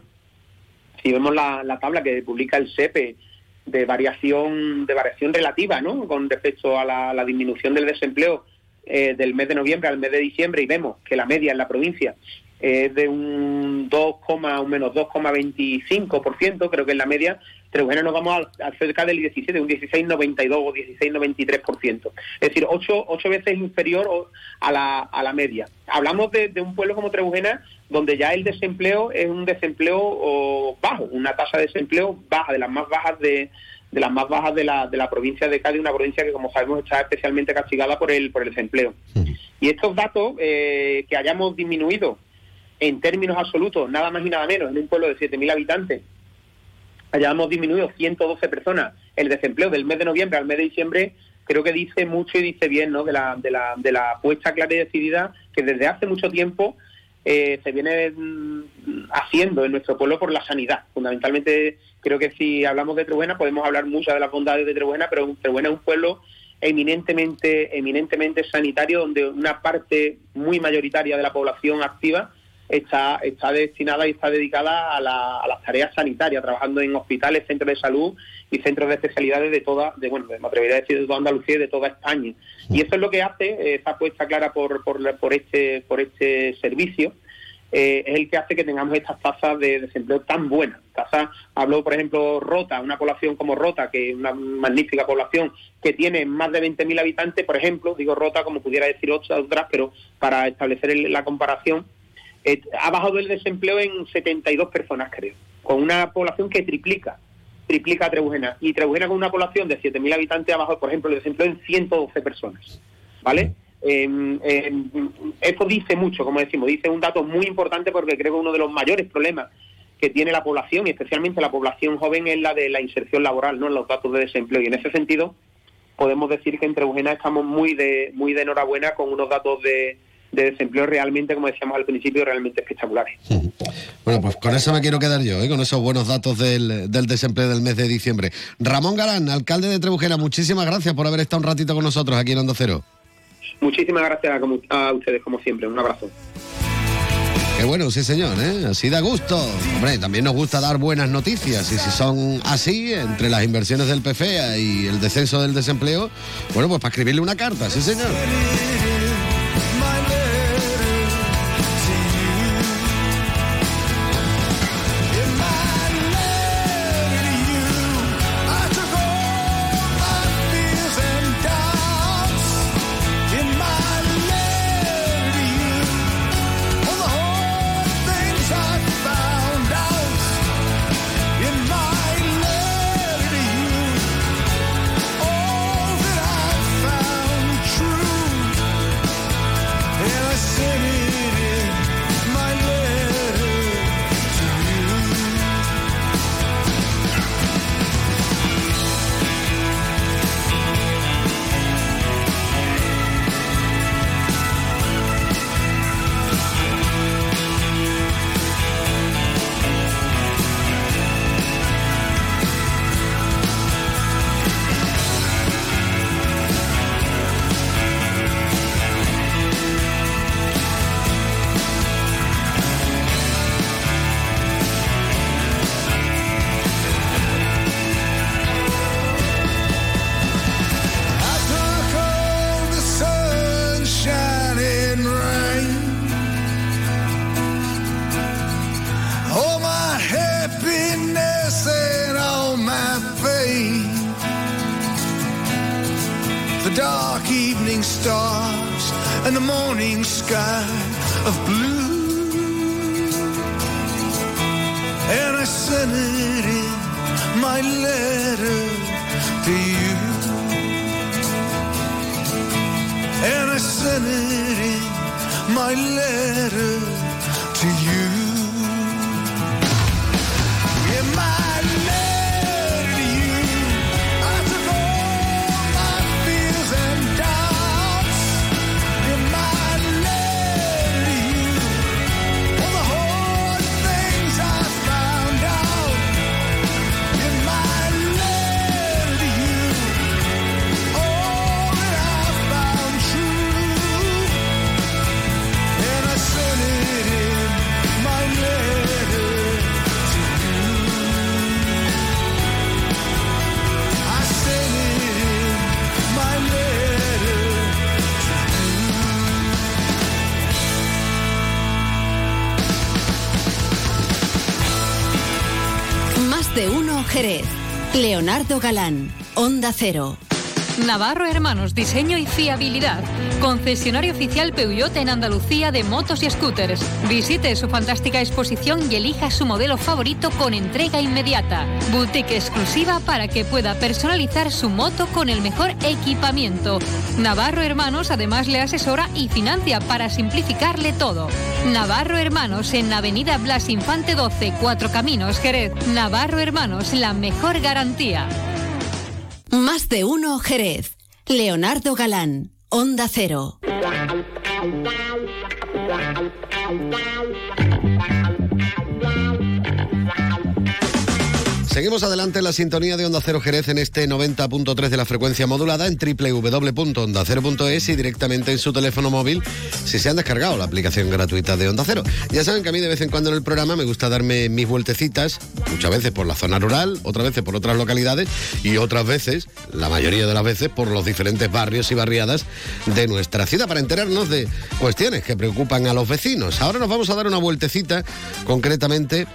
[SPEAKER 32] si vemos la, tabla que publica el SEPE de variación, de variación relativa, ¿no? Con respecto a la, disminución del desempleo eh, del mes de noviembre al mes de diciembre, y vemos que la media en la provincia es de un 2, un menos 2,25%, creo que es la media, Trebujena nos vamos a, cerca del 17, un 16,92 o 16,93%. Es decir, ocho, ocho veces inferior a la, a la media. Hablamos de, un pueblo como Trebujena, donde ya el desempleo es un desempleo bajo, una tasa de desempleo baja, de las más bajas de, de las más bajas de la, de la provincia de Cádiz, una provincia que como sabemos está especialmente castigada por el, por el desempleo. Y estos datos eh, que hayamos disminuido en términos absolutos, nada más y nada menos, en un pueblo de 7.000 habitantes, hayamos disminuido 112 personas el desempleo del mes de noviembre al mes de diciembre, creo que dice mucho y dice bien ¿no? de, la, de, la, de la apuesta clara y decidida que desde hace mucho tiempo eh, se viene mm, haciendo en nuestro pueblo por la sanidad. Fundamentalmente, creo que si hablamos de Trebuena podemos hablar muchas de las bondades de Trebuena, pero Trebuena es un pueblo eminentemente, eminentemente sanitario, donde una parte muy mayoritaria de la población activa está, está destinada y está dedicada a, las tareas sanitarias, trabajando en hospitales, centros de salud y centros de especialidades de toda, de, bueno, me atrevería a decir de toda Andalucía y de toda España. Y eso es lo que hace, esa apuesta clara por, por, por, este, por este servicio, eh, es el que hace que tengamos estas tasas de desempleo tan buenas. Tasas, hablo por ejemplo Rota, una población como Rota, que es una magnífica población que tiene más de 20.000 habitantes, por ejemplo, digo Rota como pudiera decir otras, pero para establecer la comparación, eh, ha bajado el desempleo en 72 personas, creo, con una población que triplica, triplica a Trebujena. Y Trebujena con una población de 7.000 habitantes ha bajado, por ejemplo, el desempleo en 112 personas, ¿vale? Eh, esto dice mucho, como decimos, dice un dato muy importante porque creo que uno de los mayores problemas que tiene la población y especialmente la población joven es la de la inserción laboral, no los datos de desempleo. Y en ese sentido podemos decir que en Trebujena estamos muy de muy de enhorabuena con unos datos de, de desempleo realmente, como decíamos al principio, realmente espectaculares.
[SPEAKER 3] Bueno, pues con eso me quiero quedar yo, ¿eh? con esos buenos datos del, del, desempleo del mes de diciembre. Ramón Galán, alcalde de Trebujera, muchísimas gracias por haber estado un ratito con nosotros aquí en Onda Cero.
[SPEAKER 32] Muchísimas gracias a, a ustedes, como siempre. Un abrazo.
[SPEAKER 33] Qué bueno, sí señor, ¿eh? así da gusto. Hombre, también nos gusta dar buenas noticias y si son así, entre las inversiones del PFEA y el descenso del desempleo, bueno, pues para escribirle una carta, sí señor.
[SPEAKER 2] Leonardo Galán, Onda Cero.
[SPEAKER 23] Navarro Hermanos, diseño y fiabilidad. Concesionario oficial Peugeot en Andalucía de motos y scooters. Visite su fantástica exposición y elija su modelo favorito con entrega inmediata. Boutique exclusiva para que pueda personalizar su moto con el mejor equipamiento. Navarro Hermanos además le asesora y financia para simplificarle todo. Navarro Hermanos en Avenida Blas Infante 12, Cuatro Caminos, Jerez. Navarro Hermanos, la mejor garantía.
[SPEAKER 2] Más de uno, Jerez. Leonardo Galán, Onda Cero.
[SPEAKER 33] Seguimos adelante en la sintonía de Onda Cero Jerez en este 90.3 de la frecuencia modulada en www.ondacero.es y directamente en su teléfono móvil si se han descargado la aplicación gratuita de Onda Cero. Ya saben que a mí de vez en cuando en el programa me gusta darme mis vueltecitas, muchas veces por la zona rural, otras veces por otras localidades y otras veces, la mayoría de las veces, por los diferentes barrios y barriadas de nuestra ciudad para enterarnos de cuestiones que preocupan a los vecinos. Ahora nos vamos a dar una vueltecita concretamente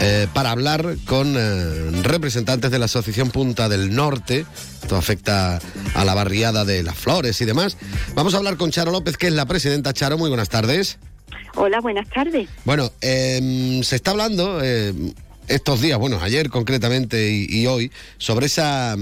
[SPEAKER 33] eh, para hablar con eh, representantes de la Asociación Punta del Norte. Esto afecta a la barriada de Las Flores y demás. Vamos a hablar con Charo López, que es la presidenta. Charo, muy buenas tardes.
[SPEAKER 34] Hola, buenas tardes.
[SPEAKER 33] Bueno, em, se está hablando em, estos días, bueno, ayer concretamente y hoy, sobre esa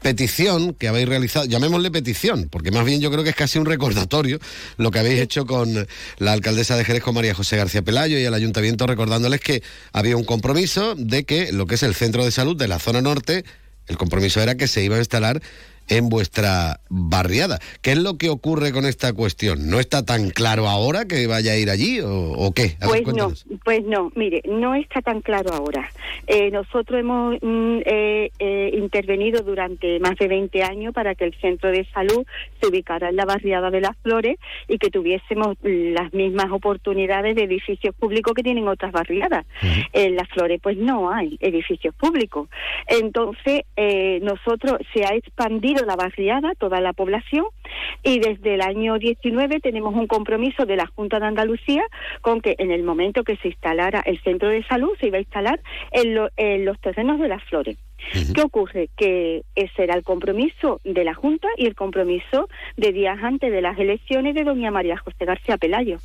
[SPEAKER 33] petición que habéis realizado, llamémosle petición, porque más bien yo creo que es casi un recordatorio lo que habéis hecho con la alcaldesa de Jerez, con María José García Pelayo y el ayuntamiento, recordándoles que había un compromiso de que lo que es el centro de salud de la zona norte, el compromiso era que se iba a instalar
[SPEAKER 3] en vuestra barriada. ¿Qué es lo que ocurre con esta cuestión? ¿No está tan claro ahora que vaya a ir allí o, qué?
[SPEAKER 34] pues no, pues no, mire, no está tan claro ahora. Eh, nosotros hemos mm, eh, eh, intervenido durante más de 20 años para que el centro de salud se ubicara en la barriada de las Flores y que tuviésemos las mismas oportunidades de edificios públicos que tienen otras barriadas. En las Flores pues no hay edificios públicos. Entonces, nosotros se ha expandido la barriada, toda la población, y desde el año 19 tenemos un compromiso de la Junta de Andalucía con que en el momento que se instalara el centro de salud se iba a instalar en, los terrenos de las flores. ¿Qué ocurre? Que ese era el compromiso de la Junta y el compromiso de días antes de las elecciones de doña María José García Pelayo.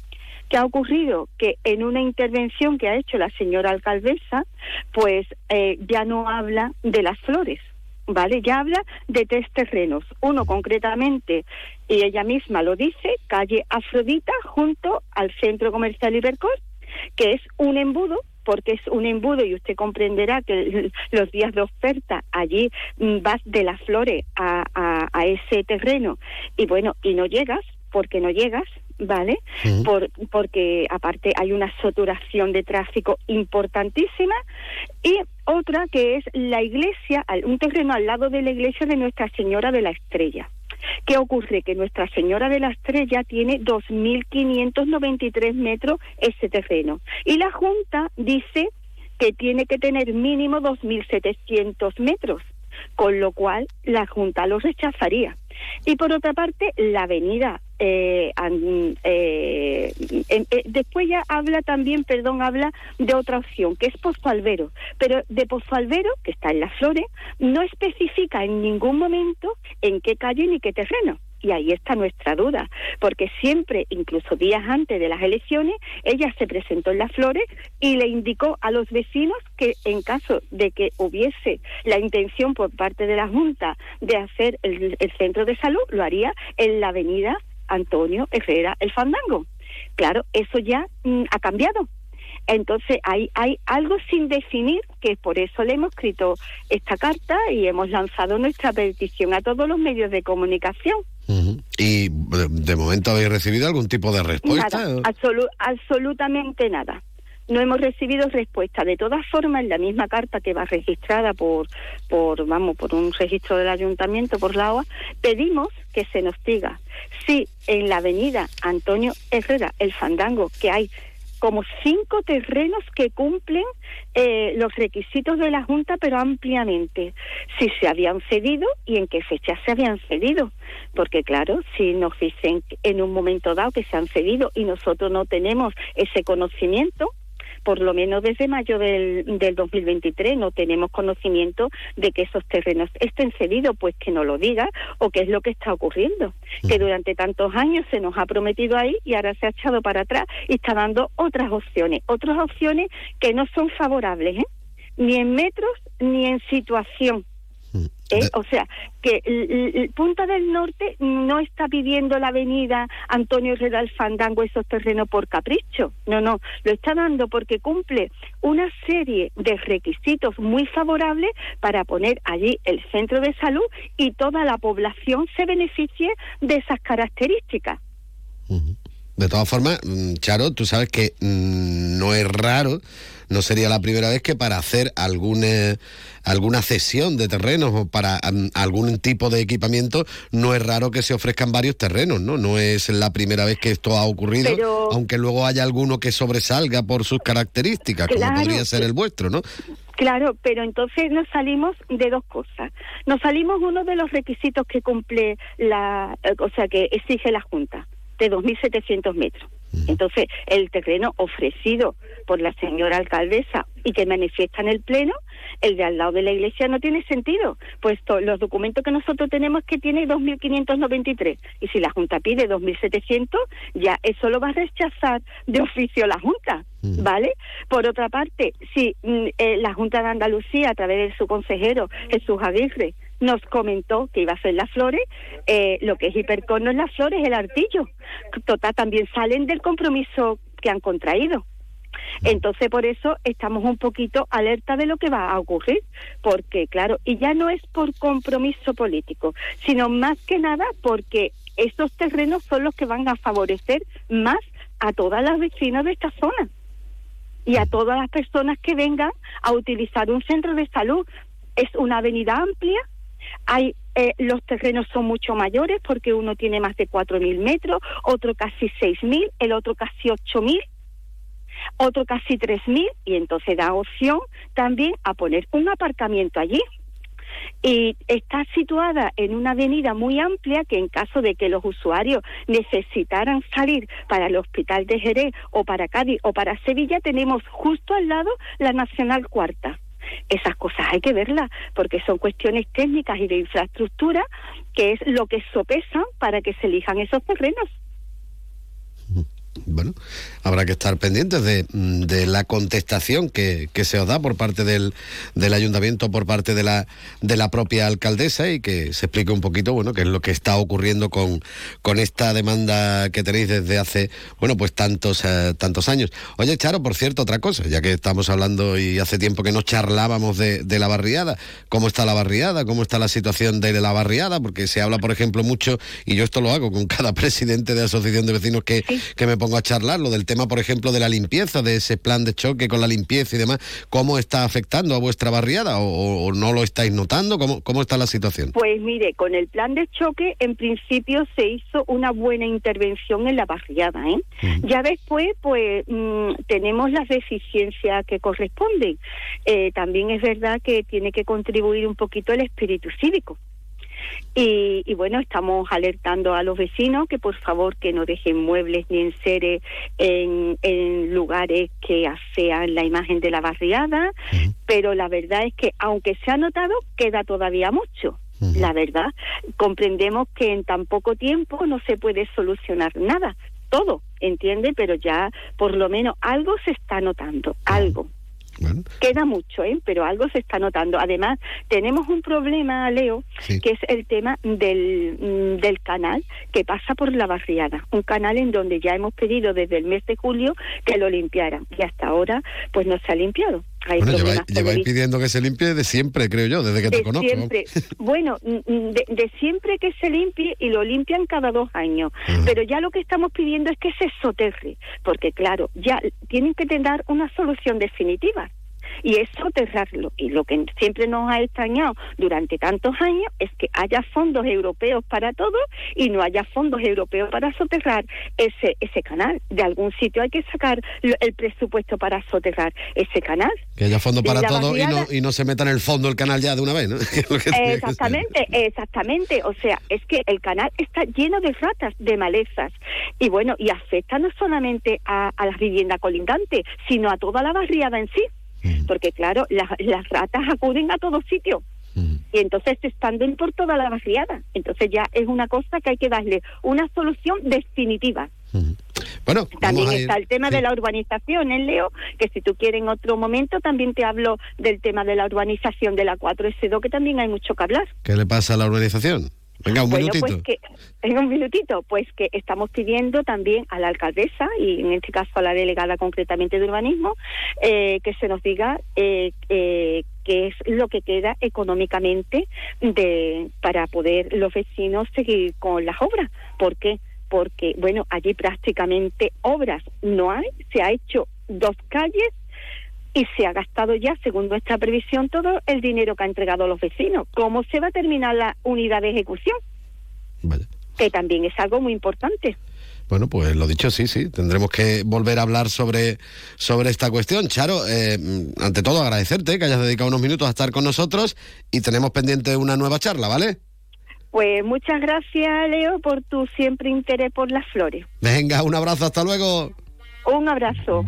[SPEAKER 34] ¿Qué ha ocurrido? Que en una intervención que ha hecho la señora alcaldesa, pues eh, ya no habla de las flores, ¿vale? Ya habla de tres terrenos. Uno concretamente, y ella misma lo dice, calle Afrodita, junto al Centro Comercial Ibercor, que es un embudo porque es un embudo y usted comprenderá que los días de oferta allí mm, vas de las flores a, a ese terreno y bueno, y no llegas porque no llegas, ¿vale? Por, porque aparte hay una saturación de tráfico importantísima y otra que es la iglesia, un terreno al lado de la iglesia de Nuestra Señora de la Estrella. ¿Qué ocurre? Que Nuestra Señora de la Estrella tiene 2.593 metros ese terreno y la Junta dice que tiene que tener mínimo 2.700 metros, con lo cual la Junta lo rechazaría. Y por otra parte, la avenida eh, eh, eh, después ya habla también, perdón, habla de otra opción, que es Pozo Albero. Pero de Pozo Albero, que está en las flores, no especifica en ningún momento en qué calle ni qué terreno. Y ahí está nuestra duda, porque siempre, incluso días antes de las elecciones, ella se presentó en las flores y le indicó a los vecinos que en caso de que hubiese la intención por parte de la Junta de hacer el, centro de salud, lo haría en la avenida Antonio Herrera el Fandango. Claro, eso ya mm, ha cambiado. Entonces hay, hay algo sin definir que por eso le hemos escrito esta carta y hemos lanzado nuestra petición a todos los medios de comunicación.
[SPEAKER 3] ¿Y de momento habéis recibido algún tipo de respuesta?
[SPEAKER 34] Nada, absolutamente nada. No hemos recibido respuesta. De todas formas, en la misma carta que va registrada por, por, vamos, por un registro del ayuntamiento, por la OA, pedimos que se nos diga si en la avenida Antonio Herrera, el Fandango, que hay como cinco terrenos que cumplen eh, los requisitos de la Junta, pero ampliamente. Si se habían cedido y en qué fecha se habían cedido. Porque claro, si nos dicen en un momento dado que se han cedido y nosotros no tenemos ese conocimiento, por lo menos desde mayo del, del 2023 no tenemos conocimiento de que esos terrenos estén cedidos, pues que no lo diga o qué es lo que está ocurriendo. Que durante tantos años se nos ha prometido ahí y ahora se ha echado para atrás y está dando otras opciones, otras opciones que no son favorables, ¿eh? ni en metros ni en situación. ¿Eh? O sea, que el, Punta del Norte no está pidiendo la avenida Antonio Redal Fandango esos terrenos por capricho. No, no, lo está dando porque cumple una serie de requisitos muy favorables para poner allí el centro de salud y toda la población se beneficie de esas características.
[SPEAKER 3] De todas formas, mm, Charo, tú sabes que mm, no es raro no sería la primera vez que para hacer alguna, alguna cesión de terrenos o para algún tipo de equipamiento, no es raro que se ofrezcan varios terrenos, ¿no? No es la primera vez que esto ha ocurrido, aunque luego haya alguno que sobresalga por sus características, como podría ser el vuestro, ¿no?
[SPEAKER 34] Claro, pero entonces nos salimos de dos cosas. Nos salimos uno de los requisitos que cumple la, o sea, que exige la Junta, de 2.700 metros. Entonces, el terreno ofrecido por la señora alcaldesa y que manifiesta en el Pleno, el de al lado de la iglesia no tiene sentido, puesto los documentos que nosotros tenemos es que tiene 2.593 y si la Junta pide 2.700, ya eso lo va a rechazar de oficio la Junta. ¿Vale? Por otra parte, si mm, eh, la Junta de Andalucía, a través de su consejero Jesús Aguirre, nos comentó que iba a ser las flores, eh, lo que es hipercono es las flores, el artillo. Total, también salen del compromiso que han contraído. Entonces, por eso estamos un poquito alerta de lo que va a ocurrir, porque, claro, y ya no es por compromiso político, sino más que nada porque estos terrenos son los que van a favorecer más a todas las vecinas de esta zona y a todas las personas que vengan a utilizar un centro de salud. Es una avenida amplia, hay eh, los terrenos son mucho mayores porque uno tiene más de 4.000 metros, otro casi 6.000, el otro casi 8.000, otro casi 3.000 y entonces da opción también a poner un aparcamiento allí. Y está situada en una avenida muy amplia que en caso de que los usuarios necesitaran salir para el Hospital de Jerez o para Cádiz o para Sevilla, tenemos justo al lado la Nacional Cuarta esas cosas hay que verlas porque son cuestiones técnicas y de infraestructura que es lo que sopesan para que se elijan esos terrenos.
[SPEAKER 3] Bueno, habrá que estar pendientes de, de la contestación que, que, se os da por parte del, del, ayuntamiento, por parte de la, de la propia alcaldesa y que se explique un poquito, bueno, qué es lo que está ocurriendo con, con esta demanda que tenéis desde hace, bueno, pues tantos, eh, tantos años. Oye, Charo, por cierto, otra cosa, ya que estamos hablando y hace tiempo que no charlábamos de, de la barriada, ¿cómo está la barriada? ¿Cómo está la situación de la barriada? Porque se habla, por ejemplo, mucho, y yo esto lo hago con cada presidente de asociación de vecinos que, que me pongo a charlar, lo del tema, por ejemplo, de la limpieza, de ese plan de choque con la limpieza y demás, ¿cómo está afectando a vuestra barriada o, o no lo estáis notando? ¿Cómo, ¿Cómo está la situación?
[SPEAKER 34] Pues mire, con el plan de choque, en principio se hizo una buena intervención en la barriada, ¿eh? Ya después, pues mmm, tenemos las deficiencias que corresponden. Eh, también es verdad que tiene que contribuir un poquito el espíritu cívico. Y, y, bueno, estamos alertando a los vecinos que por favor que no dejen muebles ni enseres en, en lugares que afean la imagen de la barriada, uh -huh. pero la verdad es que aunque se ha notado, queda todavía mucho. Uh -huh. La verdad, comprendemos que en tan poco tiempo no se puede solucionar nada, todo, ¿entiende? Pero ya por lo menos algo se está notando, algo. Bueno. Queda mucho, ¿eh? pero algo se está notando. Además, tenemos un problema, Leo, sí. que es el tema del, del canal que pasa por la barriada. Un canal en donde ya hemos pedido desde el mes de julio que lo limpiaran. Y hasta ahora, pues no se ha limpiado.
[SPEAKER 3] Hay bueno, lleváis, lleváis pidiendo que se limpie de siempre, creo yo, desde que
[SPEAKER 34] de
[SPEAKER 3] te conozco.
[SPEAKER 34] Siempre. bueno, de, de, siempre que se limpie y lo limpian cada dos años. Uh -huh. Pero ya lo que estamos pidiendo es que se soterre, porque claro, ya tienen que tener una solución definitiva y es soterrarlo. Y lo que siempre nos ha extrañado durante tantos años es que haya fondos europeos para todo y no haya fondos europeos para soterrar ese ese canal. De algún sitio hay que sacar el presupuesto para soterrar ese canal.
[SPEAKER 3] Que haya fondos para todo y no, y no se meta en el fondo el canal ya de una vez, ¿no?
[SPEAKER 34] exactamente, exactamente. O sea, es que el canal está lleno de ratas, de malezas. Y bueno, y afecta no solamente a, a las viviendas colindantes, sino a toda la barriada en sí porque claro, las, las ratas acuden a todos sitios. Y entonces se expanden por toda la barriada. Entonces ya es una cosa que hay que darle una solución definitiva.
[SPEAKER 3] Bueno,
[SPEAKER 34] también está el tema sí. de la urbanización, ¿eh, Leo? Que si tú quieres en otro momento también te hablo del tema de la urbanización de la 4S2, que también hay mucho que hablar.
[SPEAKER 3] ¿Qué le pasa a la urbanización? Venga, un
[SPEAKER 34] bueno,
[SPEAKER 3] minutito.
[SPEAKER 34] Pues que, en un minutito, pues que estamos pidiendo también a la alcaldesa y en este caso a la delegada concretamente de urbanismo eh, que se nos diga eh, eh, qué es lo que queda económicamente de para poder los vecinos seguir con las obras. ¿Por qué? Porque, bueno, allí prácticamente obras no hay, se ha hecho dos calles y se ha gastado ya, según nuestra previsión, todo el dinero que ha entregado a los vecinos. ¿Cómo se va a terminar la unidad de ejecución?
[SPEAKER 3] Vale.
[SPEAKER 34] Que también es algo muy importante.
[SPEAKER 3] Bueno, pues lo dicho, sí, sí. Tendremos que volver a hablar sobre, sobre esta cuestión. Charo, eh, ante todo agradecerte que hayas dedicado unos minutos a estar con nosotros y tenemos pendiente una nueva charla, ¿vale?
[SPEAKER 34] Pues muchas gracias, Leo, por tu siempre interés por las flores.
[SPEAKER 3] Venga, un abrazo, hasta luego.
[SPEAKER 34] Un abrazo.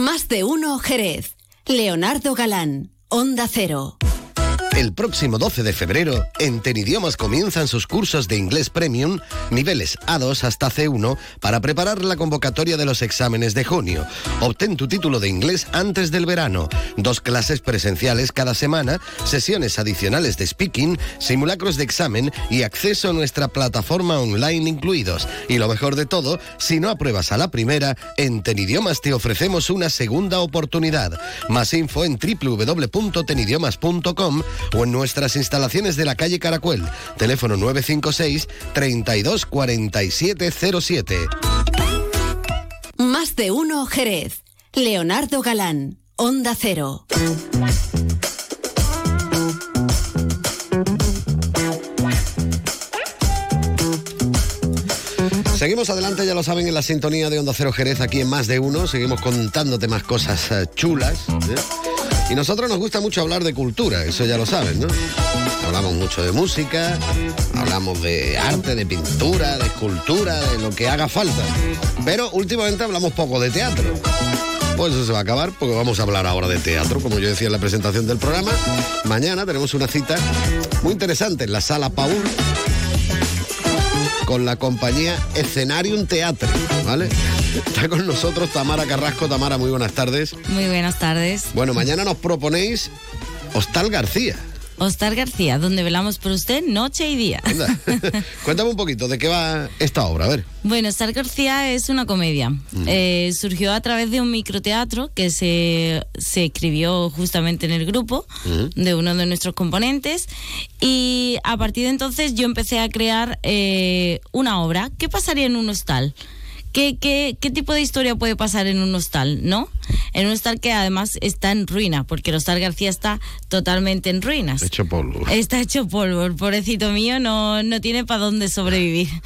[SPEAKER 2] Más de uno Jerez. Leonardo Galán, Onda Cero.
[SPEAKER 3] El próximo 12 de febrero, en Tenidiomas comienzan sus cursos de inglés premium, niveles A2 hasta C1, para preparar la convocatoria de los exámenes de junio. Obtén tu título de inglés antes del verano. Dos clases presenciales cada semana, sesiones adicionales de speaking, simulacros de examen y acceso a nuestra plataforma online incluidos. Y lo mejor de todo, si no apruebas a la primera, en Tenidiomas te ofrecemos una segunda oportunidad. Más info en www.tenidiomas.com o en nuestras instalaciones de la calle Caracuel. Teléfono 956 32 47 07.
[SPEAKER 2] Más de uno Jerez. Leonardo Galán, Onda Cero.
[SPEAKER 3] Seguimos adelante, ya lo saben, en la sintonía de Onda Cero Jerez, aquí en Más de Uno. Seguimos contándote más cosas eh, chulas. ¿eh? Y nosotros nos gusta mucho hablar de cultura, eso ya lo saben, ¿no? Hablamos mucho de música, hablamos de arte, de pintura, de escultura, de lo que haga falta. Pero últimamente hablamos poco de teatro. Pues eso se va a acabar porque vamos a hablar ahora de teatro, como yo decía en la presentación del programa. Mañana tenemos una cita muy interesante en la sala Paul con la compañía Escenarium Teatro, ¿vale? Está con nosotros Tamara Carrasco. Tamara, muy buenas tardes.
[SPEAKER 35] Muy buenas tardes.
[SPEAKER 3] Bueno, mañana nos proponéis Hostal García.
[SPEAKER 35] Hostal García, donde velamos por usted noche y día.
[SPEAKER 3] Cuéntame un poquito de qué va esta obra, a ver.
[SPEAKER 35] Bueno, Hostal García es una comedia. Eh, surgió a través de un microteatro que se, se escribió justamente en el grupo de uno de nuestros componentes y a partir de entonces yo empecé a crear eh, una obra. ¿Qué pasaría en un hostal? ¿Qué, qué, qué tipo de historia puede pasar en un hostal, no? En un hostal que además está en ruina, porque el hostal García está totalmente en ruinas.
[SPEAKER 3] Hecho polvo.
[SPEAKER 35] Está hecho polvo, el pobrecito mío no, no tiene para dónde sobrevivir.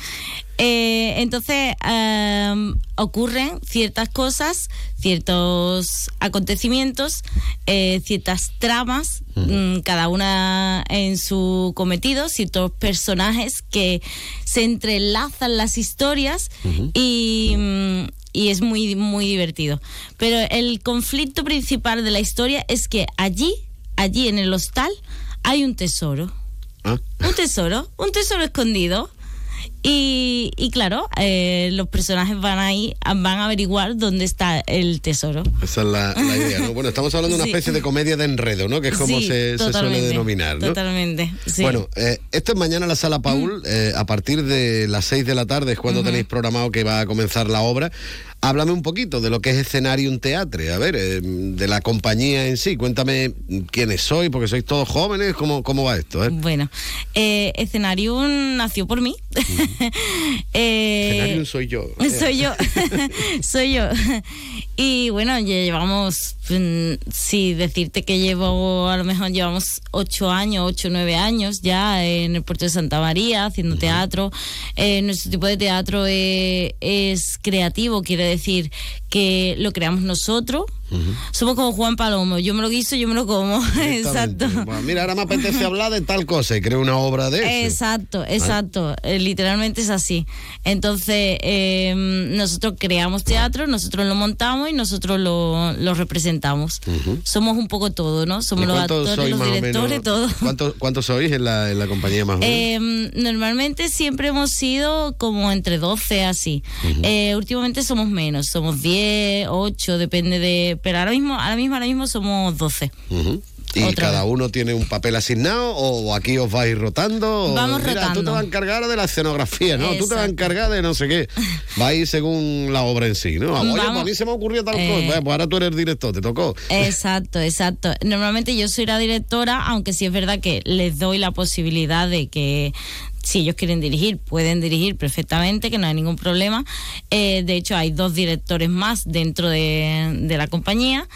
[SPEAKER 35] Eh, entonces em, ocurren ciertas cosas, ciertos acontecimientos, eh, ciertas tramas, mm, cada una en su cometido, ciertos personajes que se entrelazan las historias y, mm, y es muy, muy divertido. Pero el conflicto principal de la historia es que allí, allí en el hostal, hay un tesoro. Un tesoro, un tesoro escondido. Y, y claro, eh, los personajes van ahí, van a averiguar dónde está el tesoro.
[SPEAKER 3] Esa es la, la idea, ¿no? Bueno, estamos hablando de una
[SPEAKER 35] Sí.
[SPEAKER 3] especie de comedia de enredo, ¿no? Que es como
[SPEAKER 35] Sí,
[SPEAKER 3] se, se suele denominar, ¿no?
[SPEAKER 35] Totalmente. sí.
[SPEAKER 3] Bueno, eh, esto es mañana en la sala Paul, eh, a partir de las 6 de la tarde es cuando tenéis programado que va a comenzar la obra. Háblame un poquito de lo que es Escenarium Teatre, a ver, eh, de la compañía en sí. Cuéntame quiénes sois, porque sois todos jóvenes, ¿cómo, cómo va esto? eh?
[SPEAKER 35] Bueno, eh, Escenarium nació por mí. Eh,
[SPEAKER 3] soy yo.
[SPEAKER 35] Soy yo, soy yo. Y bueno, llevamos, mm, sí, decirte que llevo, a lo mejor llevamos ocho años, ocho, nueve años ya en el puerto de Santa María haciendo teatro. Eh, nuestro tipo de teatro eh, es creativo, quiere decir que lo creamos nosotros. Somos como Juan Palomo, yo me lo guiso, yo me lo como. Exacto.
[SPEAKER 3] Bueno, mira, ahora me apetece hablar de tal cosa y creo una obra de eso.
[SPEAKER 35] Exacto, exacto. Eh, literalmente es así. Entonces, eh, nosotros creamos teatro, nosotros lo montamos y nosotros lo, lo representamos. Somos un poco todo, ¿no? Somos
[SPEAKER 3] ¿Y
[SPEAKER 35] los actores, los directores, todo.
[SPEAKER 3] ¿Cuántos, cuántos sois en la, en la compañía más o menos?
[SPEAKER 35] Eh, normalmente siempre hemos sido como entre 12 así. Eh, últimamente somos menos, somos 10, 8, depende de... Pero ahora mismo, ahora mismo, ahora mismo somos 12.
[SPEAKER 3] Ujú. ¿Y
[SPEAKER 35] otra
[SPEAKER 3] cada uno tiene un papel asignado o aquí os vais rotando? o,
[SPEAKER 35] Vamos
[SPEAKER 3] Mira, tú te
[SPEAKER 35] rotando.
[SPEAKER 3] vas a encargar de la escenografía, ¿no? Tú te vas a encargar de no sé qué. Vais según la obra en sí, ¿no? Oye, pues a mí se me ocurrió tal
[SPEAKER 35] Eh.
[SPEAKER 3] cosa. Bueno, Pues ahora tú eres director, te tocó.
[SPEAKER 35] Exacto, exacto. Normalmente yo soy la directora, aunque sí es verdad que les doy la posibilidad de que si ellos quieren dirigir, pueden dirigir perfectamente, que no hay ningún problema. Eh, de hecho, hay dos directores más dentro de, de la compañía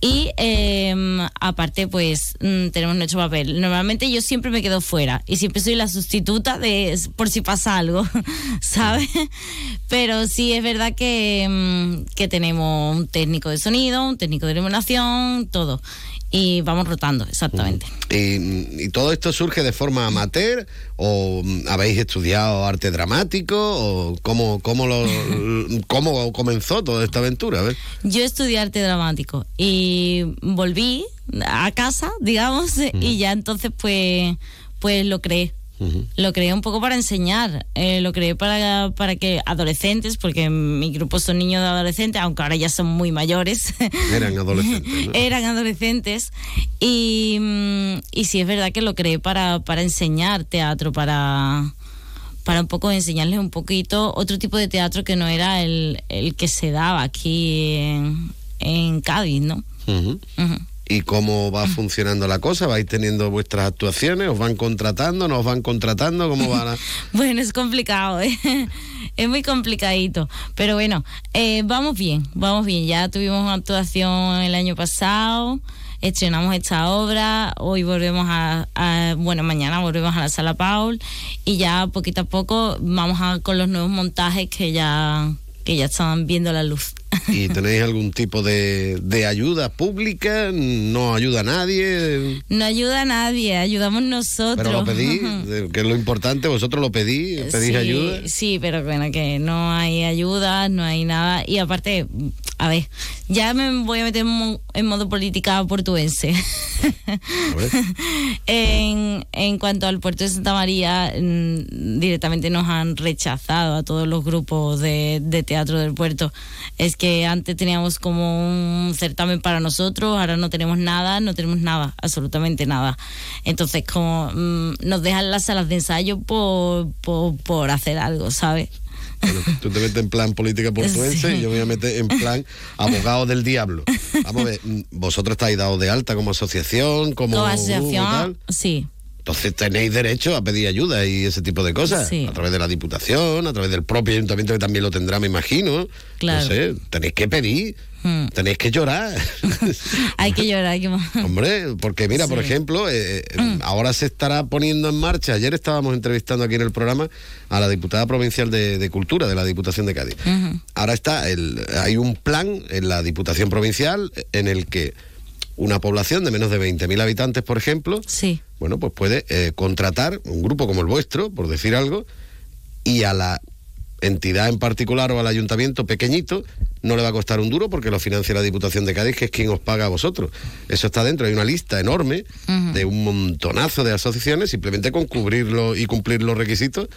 [SPEAKER 35] y eh, aparte, pues mm, tenemos nuestro papel. Normalmente yo siempre me quedo fuera y siempre soy la sustituta de por si pasa algo, ¿sabes? Pero sí es verdad que, mm, que tenemos un técnico de sonido, un técnico de iluminación, todo. Y vamos rotando, exactamente.
[SPEAKER 3] ¿Y, y todo esto surge de forma amateur o mm, habéis estudiado arte dramático o cómo, cómo, lo, cómo comenzó toda esta aventura? A ver.
[SPEAKER 35] Yo estudié arte dramático y volví a casa, digamos, y ya entonces pues, pues lo creé. Lo creé un poco para enseñar, eh, lo creé para, para que adolescentes, porque mi grupo son niños de adolescentes, aunque ahora ya son muy mayores.
[SPEAKER 3] Eran adolescentes. ¿no?
[SPEAKER 35] Eran adolescentes. Y, mm, y sí es verdad que lo creé para, para enseñar teatro, para, para un poco enseñarles un poquito otro tipo de teatro que no era el, el que se daba aquí en, en Cádiz, ¿no?
[SPEAKER 3] Ujú. ¿Y cómo va funcionando la cosa? ¿Vais teniendo vuestras actuaciones? ¿Os van contratando? ¿No os van contratando? ¿Cómo va la-
[SPEAKER 35] Bueno, es complicado, ¿eh? es muy complicadito. Pero bueno, eh, vamos bien, vamos bien. Ya tuvimos una actuación el año pasado, estrenamos esta obra, hoy volvemos a, a- bueno, mañana volvemos a la Sala Paul y ya poquito a poco vamos a, con los nuevos montajes que ya, que ya están viendo la luz.
[SPEAKER 3] ¿Y tenéis algún tipo de, de ayuda pública? ¿No ayuda a nadie?
[SPEAKER 35] No ayuda a nadie, ayudamos nosotros.
[SPEAKER 3] Pero lo pedís, eh, que es lo importante, vosotros lo pedís, pedís
[SPEAKER 35] sí,
[SPEAKER 3] ayuda.
[SPEAKER 35] Sí, pero bueno, que no hay ayuda, no hay nada. Y aparte, a ver, ya me voy a meter en modo política portuense. en, en cuanto al puerto de Santa María, mm, directamente nos han rechazado a todos los grupos de, de teatro del puerto. Es que antes teníamos como un certamen para nosotros, ahora no tenemos nada, no tenemos nada, absolutamente nada. Entonces, como mm, nos dejan las salas de ensayo por, por, por hacer algo, ¿sabes?
[SPEAKER 3] Bueno, tú te metes en plan política portuense
[SPEAKER 35] Sí.
[SPEAKER 3] y yo me voy a meter en plan abogado del diablo. Vamos a ver, mm, vosotros estáis dados de alta como asociación, como,
[SPEAKER 35] Como asociación,
[SPEAKER 3] tal.
[SPEAKER 35] sí.
[SPEAKER 3] Entonces tenéis derecho a pedir ayuda y ese tipo de cosas.
[SPEAKER 35] Sí.
[SPEAKER 3] A través de la Diputación, a través del propio ayuntamiento que también lo tendrá, me imagino.
[SPEAKER 35] Claro.
[SPEAKER 3] No sé, tenéis que pedir,
[SPEAKER 35] Hmm.
[SPEAKER 3] tenéis que llorar.
[SPEAKER 35] Hay que llorar, hay que...
[SPEAKER 3] Hombre, porque mira, por ejemplo, eh, eh,
[SPEAKER 35] Mm.
[SPEAKER 3] ahora se estará poniendo en marcha, ayer estábamos entrevistando aquí en el programa a la diputada provincial de, de Cultura de la Diputación de Cádiz. Ahora está, el, hay un plan en la Diputación Provincial en el que una población de menos de 20.000 habitantes, por ejemplo,
[SPEAKER 35] Sí.
[SPEAKER 3] bueno, pues puede eh, contratar un grupo como el vuestro, por decir algo, y a la entidad en particular o al ayuntamiento pequeñito no le va a costar un duro porque lo financia la Diputación de Cádiz, que es quien os paga a vosotros. Eso está dentro, hay una lista enorme de un montonazo de asociaciones, simplemente con cubrirlo y cumplir los requisitos.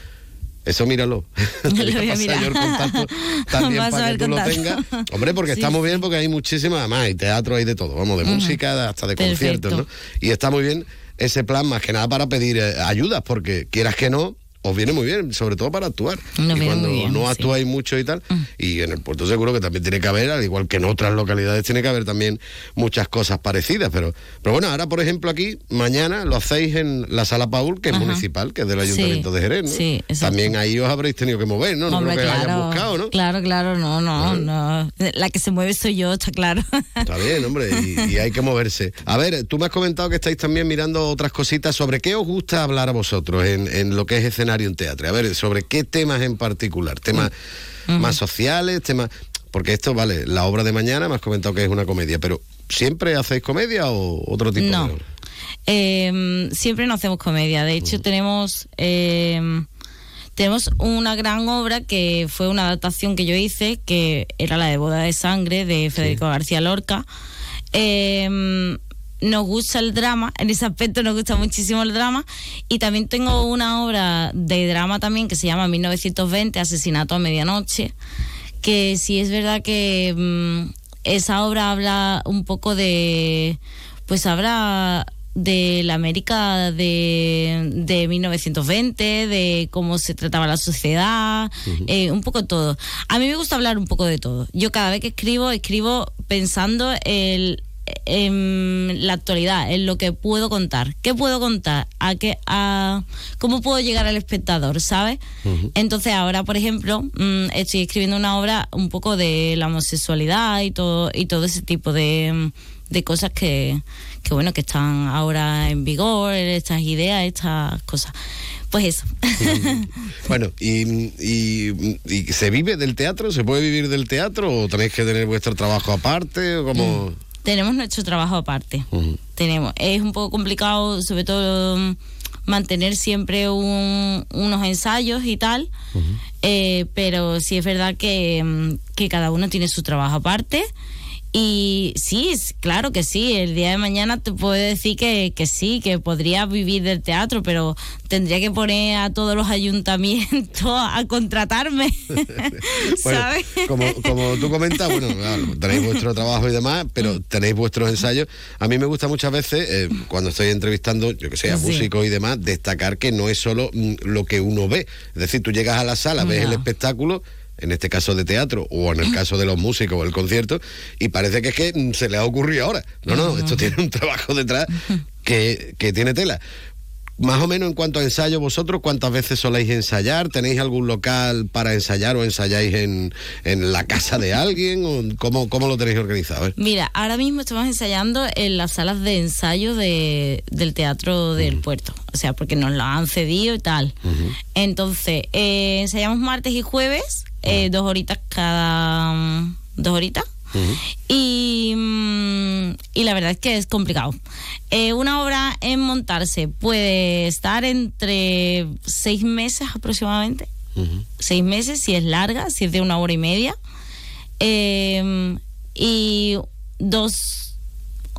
[SPEAKER 3] Eso míralo.
[SPEAKER 35] Lo
[SPEAKER 3] voy a
[SPEAKER 35] mirar.
[SPEAKER 3] yo el contacto también
[SPEAKER 35] Vas
[SPEAKER 3] para que tú lo tengas. Hombre, porque
[SPEAKER 35] Sí,
[SPEAKER 3] está muy bien porque hay muchísimas, además, hay teatro, hay de todo, vamos, de música, hasta de
[SPEAKER 35] Perfecto.
[SPEAKER 3] conciertos, ¿no? Y está muy bien ese plan, más que nada para pedir eh, ayudas, porque quieras que no, os viene muy bien, sobre todo para actuar.
[SPEAKER 35] Nos
[SPEAKER 3] y cuando
[SPEAKER 35] bien,
[SPEAKER 3] no
[SPEAKER 35] sí. Mm.
[SPEAKER 3] actuáis mucho y tal, y en el puerto seguro que también tiene que haber, al igual que en otras localidades, tiene que haber también muchas cosas parecidas. Pero, pero bueno, ahora, por ejemplo, aquí, mañana lo hacéis en la Sala Paul, que es
[SPEAKER 35] Ajá.
[SPEAKER 3] municipal, que es del
[SPEAKER 35] Sí,
[SPEAKER 3] Ayuntamiento de Jerez, ¿no?
[SPEAKER 35] sí,
[SPEAKER 3] también ahí os habréis tenido que mover, ¿no? No creo que
[SPEAKER 35] claro,
[SPEAKER 3] buscado, ¿no?
[SPEAKER 35] Claro, claro, no, no, no. La que se mueve soy yo, está claro.
[SPEAKER 3] Está bien, hombre, y, y hay que moverse. A ver, tú me has comentado que estáis también mirando otras cositas. ¿Sobre qué os gusta hablar a vosotros en, en lo que es escenario en teatro? A ver, ¿sobre qué temas en particular? ¿Temas más sociales? ¿Temas...? Porque esto, vale, la obra de mañana me has comentado que es una comedia, pero ¿siempre hacéis comedia o otro tipo
[SPEAKER 35] No.
[SPEAKER 3] de obra?
[SPEAKER 35] Eh, siempre no hacemos comedia. De hecho, tenemos eh, tenemos una gran obra que fue una adaptación que yo hice, que era la de Boda de Sangre de Federico García Lorca. Eh, nos gusta el drama, en ese aspecto nos gusta muchísimo el drama. Y también tengo una obra de drama también que se llama 1920, Asesinato a Medianoche, que sí es verdad que mm, esa obra habla un poco de, pues habla de la América de, de 1920, de cómo se trataba la sociedad, eh, un poco todo. A mí me gusta hablar un poco de todo. Yo cada vez que escribo, escribo pensando el, en la actualidad, en lo que puedo contar. ¿Qué puedo contar? ¿A qué, a, ¿Cómo puedo llegar al espectador? ¿Sabes? Entonces ahora, por ejemplo, mm, estoy escribiendo una obra un poco de la homosexualidad y todo, y todo ese tipo de, de cosas que, que, bueno, que están ahora en vigor, estas ideas, estas cosas. Pues eso.
[SPEAKER 3] Bueno, y, y- y se vive del teatro? ¿Se puede vivir del teatro o tenéis que tener vuestro trabajo aparte? O como...
[SPEAKER 35] Tenemos nuestro trabajo aparte. tenemos. Es un poco complicado, sobre todo mantener siempre un- unos ensayos y tal, eh, pero sí es verdad que, que cada uno tiene su trabajo aparte. Y sí, claro que sí, el día de mañana te puedo decir que, que sí, que podría vivir del teatro, pero tendría que poner a todos los ayuntamientos a contratarme,
[SPEAKER 3] Bueno,
[SPEAKER 35] ¿sabes?
[SPEAKER 3] como, como tú comentas, bueno, claro, tenéis vuestro trabajo y demás, pero tenéis vuestros ensayos. A mí me gusta muchas veces, eh, cuando estoy entrevistando, yo que sé, a
[SPEAKER 35] Sí.
[SPEAKER 3] músicos y demás, destacar que no es solo mm, lo que uno ve. Es decir, tú llegas a la sala, ves
[SPEAKER 35] No.
[SPEAKER 3] el espectáculo, en este caso de teatro, o en el caso de los músicos o el concierto, y parece que es que se le ha ocurrido ahora. No, no, esto tiene un trabajo detrás que, que tiene tela. Más o menos en cuanto a ensayo, vosotros, ¿cuántas veces soléis ensayar? ¿Tenéis algún local para ensayar o ensayáis en, en la casa de alguien? ¿O cómo, ¿Cómo lo tenéis organizado? eh?
[SPEAKER 35] Mira, ahora mismo estamos ensayando en las salas de ensayo de, del Teatro del Puerto, o sea, porque nos lo han cedido y tal. Entonces, eh, ensayamos martes y jueves, eh, dos horitas cada... mm, dos horitas. Y, mm, y la verdad es que es complicado. Eh, una obra en montarse puede estar entre seis meses aproximadamente. Seis meses, si es larga, si es de una hora y media. Eh, y dos,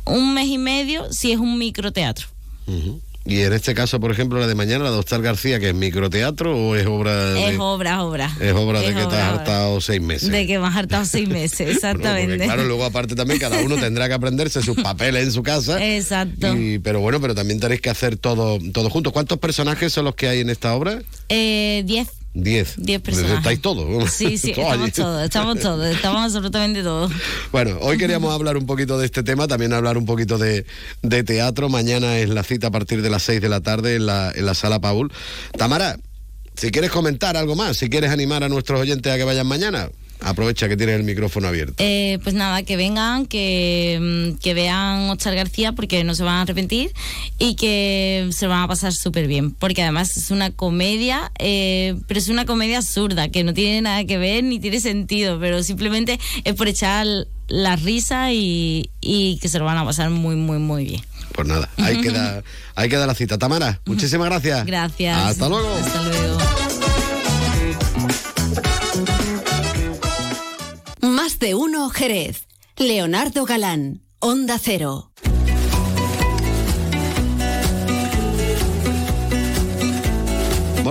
[SPEAKER 35] un mes y medio si es un microteatro.
[SPEAKER 3] Ujú. Y en este caso, por ejemplo, la de mañana, la de Oscar García, que es microteatro o es obra de,
[SPEAKER 35] Es obra, obra.
[SPEAKER 3] es obra de
[SPEAKER 35] Es
[SPEAKER 3] que te has hartado seis meses?
[SPEAKER 35] De que me has hartado seis meses, exactamente.
[SPEAKER 3] claro, luego aparte también cada uno tendrá que aprenderse sus papeles en su casa.
[SPEAKER 35] Exacto.
[SPEAKER 3] Y- pero bueno, pero también tenéis que hacer todo, todo juntos. ¿Cuántos personajes son los que hay en esta obra?
[SPEAKER 35] Eh, diez.
[SPEAKER 3] Diez.
[SPEAKER 35] Diez personajes.
[SPEAKER 3] Estáis todos.
[SPEAKER 35] Sí, sí,
[SPEAKER 3] Todos allí.
[SPEAKER 35] estamos todos, estamos todos, estamos absolutamente todos.
[SPEAKER 3] Bueno, hoy queríamos hablar un poquito de este tema, también hablar un poquito de, de teatro. Mañana es la cita a partir de las 6 de la tarde en la, en la sala Paul. Tamara, si quieres comentar algo más, si quieres animar a nuestros oyentes a que vayan mañana, aprovecha que tienes el micrófono abierto.
[SPEAKER 35] Eh, pues nada, que vengan, que, mm, que vean Oscar García porque no se van a arrepentir y que se lo van a pasar súper bien. Porque además es una comedia, eh, pero es una comedia absurda, que no tiene nada que ver ni tiene sentido, pero simplemente es por echar la risa y, y que se lo van a pasar muy, muy, muy bien.
[SPEAKER 3] Pues nada, ahí queda, ahí queda la cita. Tamara, muchísimas gracias.
[SPEAKER 35] Gracias.
[SPEAKER 3] Hasta luego.
[SPEAKER 35] Hasta luego.
[SPEAKER 2] De uno Jerez. Leonardo Galán, Onda Cero.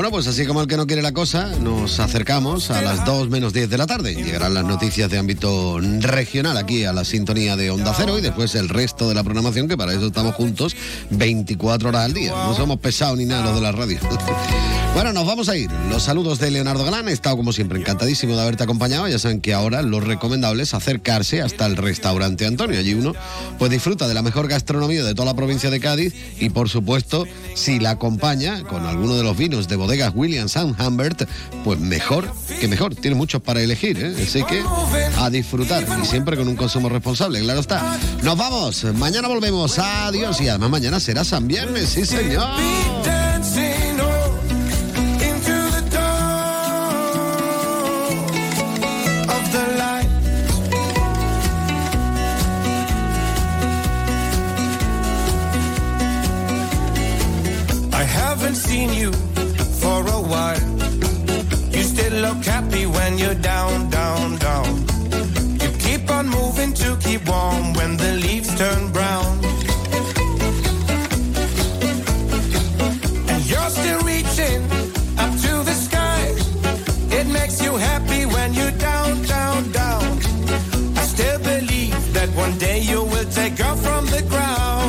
[SPEAKER 3] Bueno, pues así como el que no quiere la cosa, nos acercamos a las 2 menos 10 de la tarde. Llegarán las noticias de ámbito regional aquí a la sintonía de Onda Cero y después el resto de la programación, que para eso estamos juntos 24 horas al día. No somos pesados ni nada los de la radio. bueno, nos vamos a ir. Los saludos de Leonardo Galán. He estado como siempre encantadísimo de haberte acompañado. Ya saben que ahora lo recomendable es acercarse hasta el restaurante Antonio. Allí uno pues disfruta de la mejor gastronomía de toda la provincia de Cádiz y por supuesto si la acompaña con alguno de los vinos de bodegas Williams and Humbert, pues mejor que mejor. Tiene muchos para elegir, ¿eh? así que a disfrutar y siempre con un consumo responsable, claro está. Nos vamos, mañana volvemos, adiós y además mañana será San Viernes, sí señor.
[SPEAKER 33] seen you for a while. You still look happy when you're down, down, down. You keep on moving to keep warm when the leaves turn brown. And you're still reaching up to the sky. It makes you happy when you're down, down, down. I still believe that one day you will take off from the ground.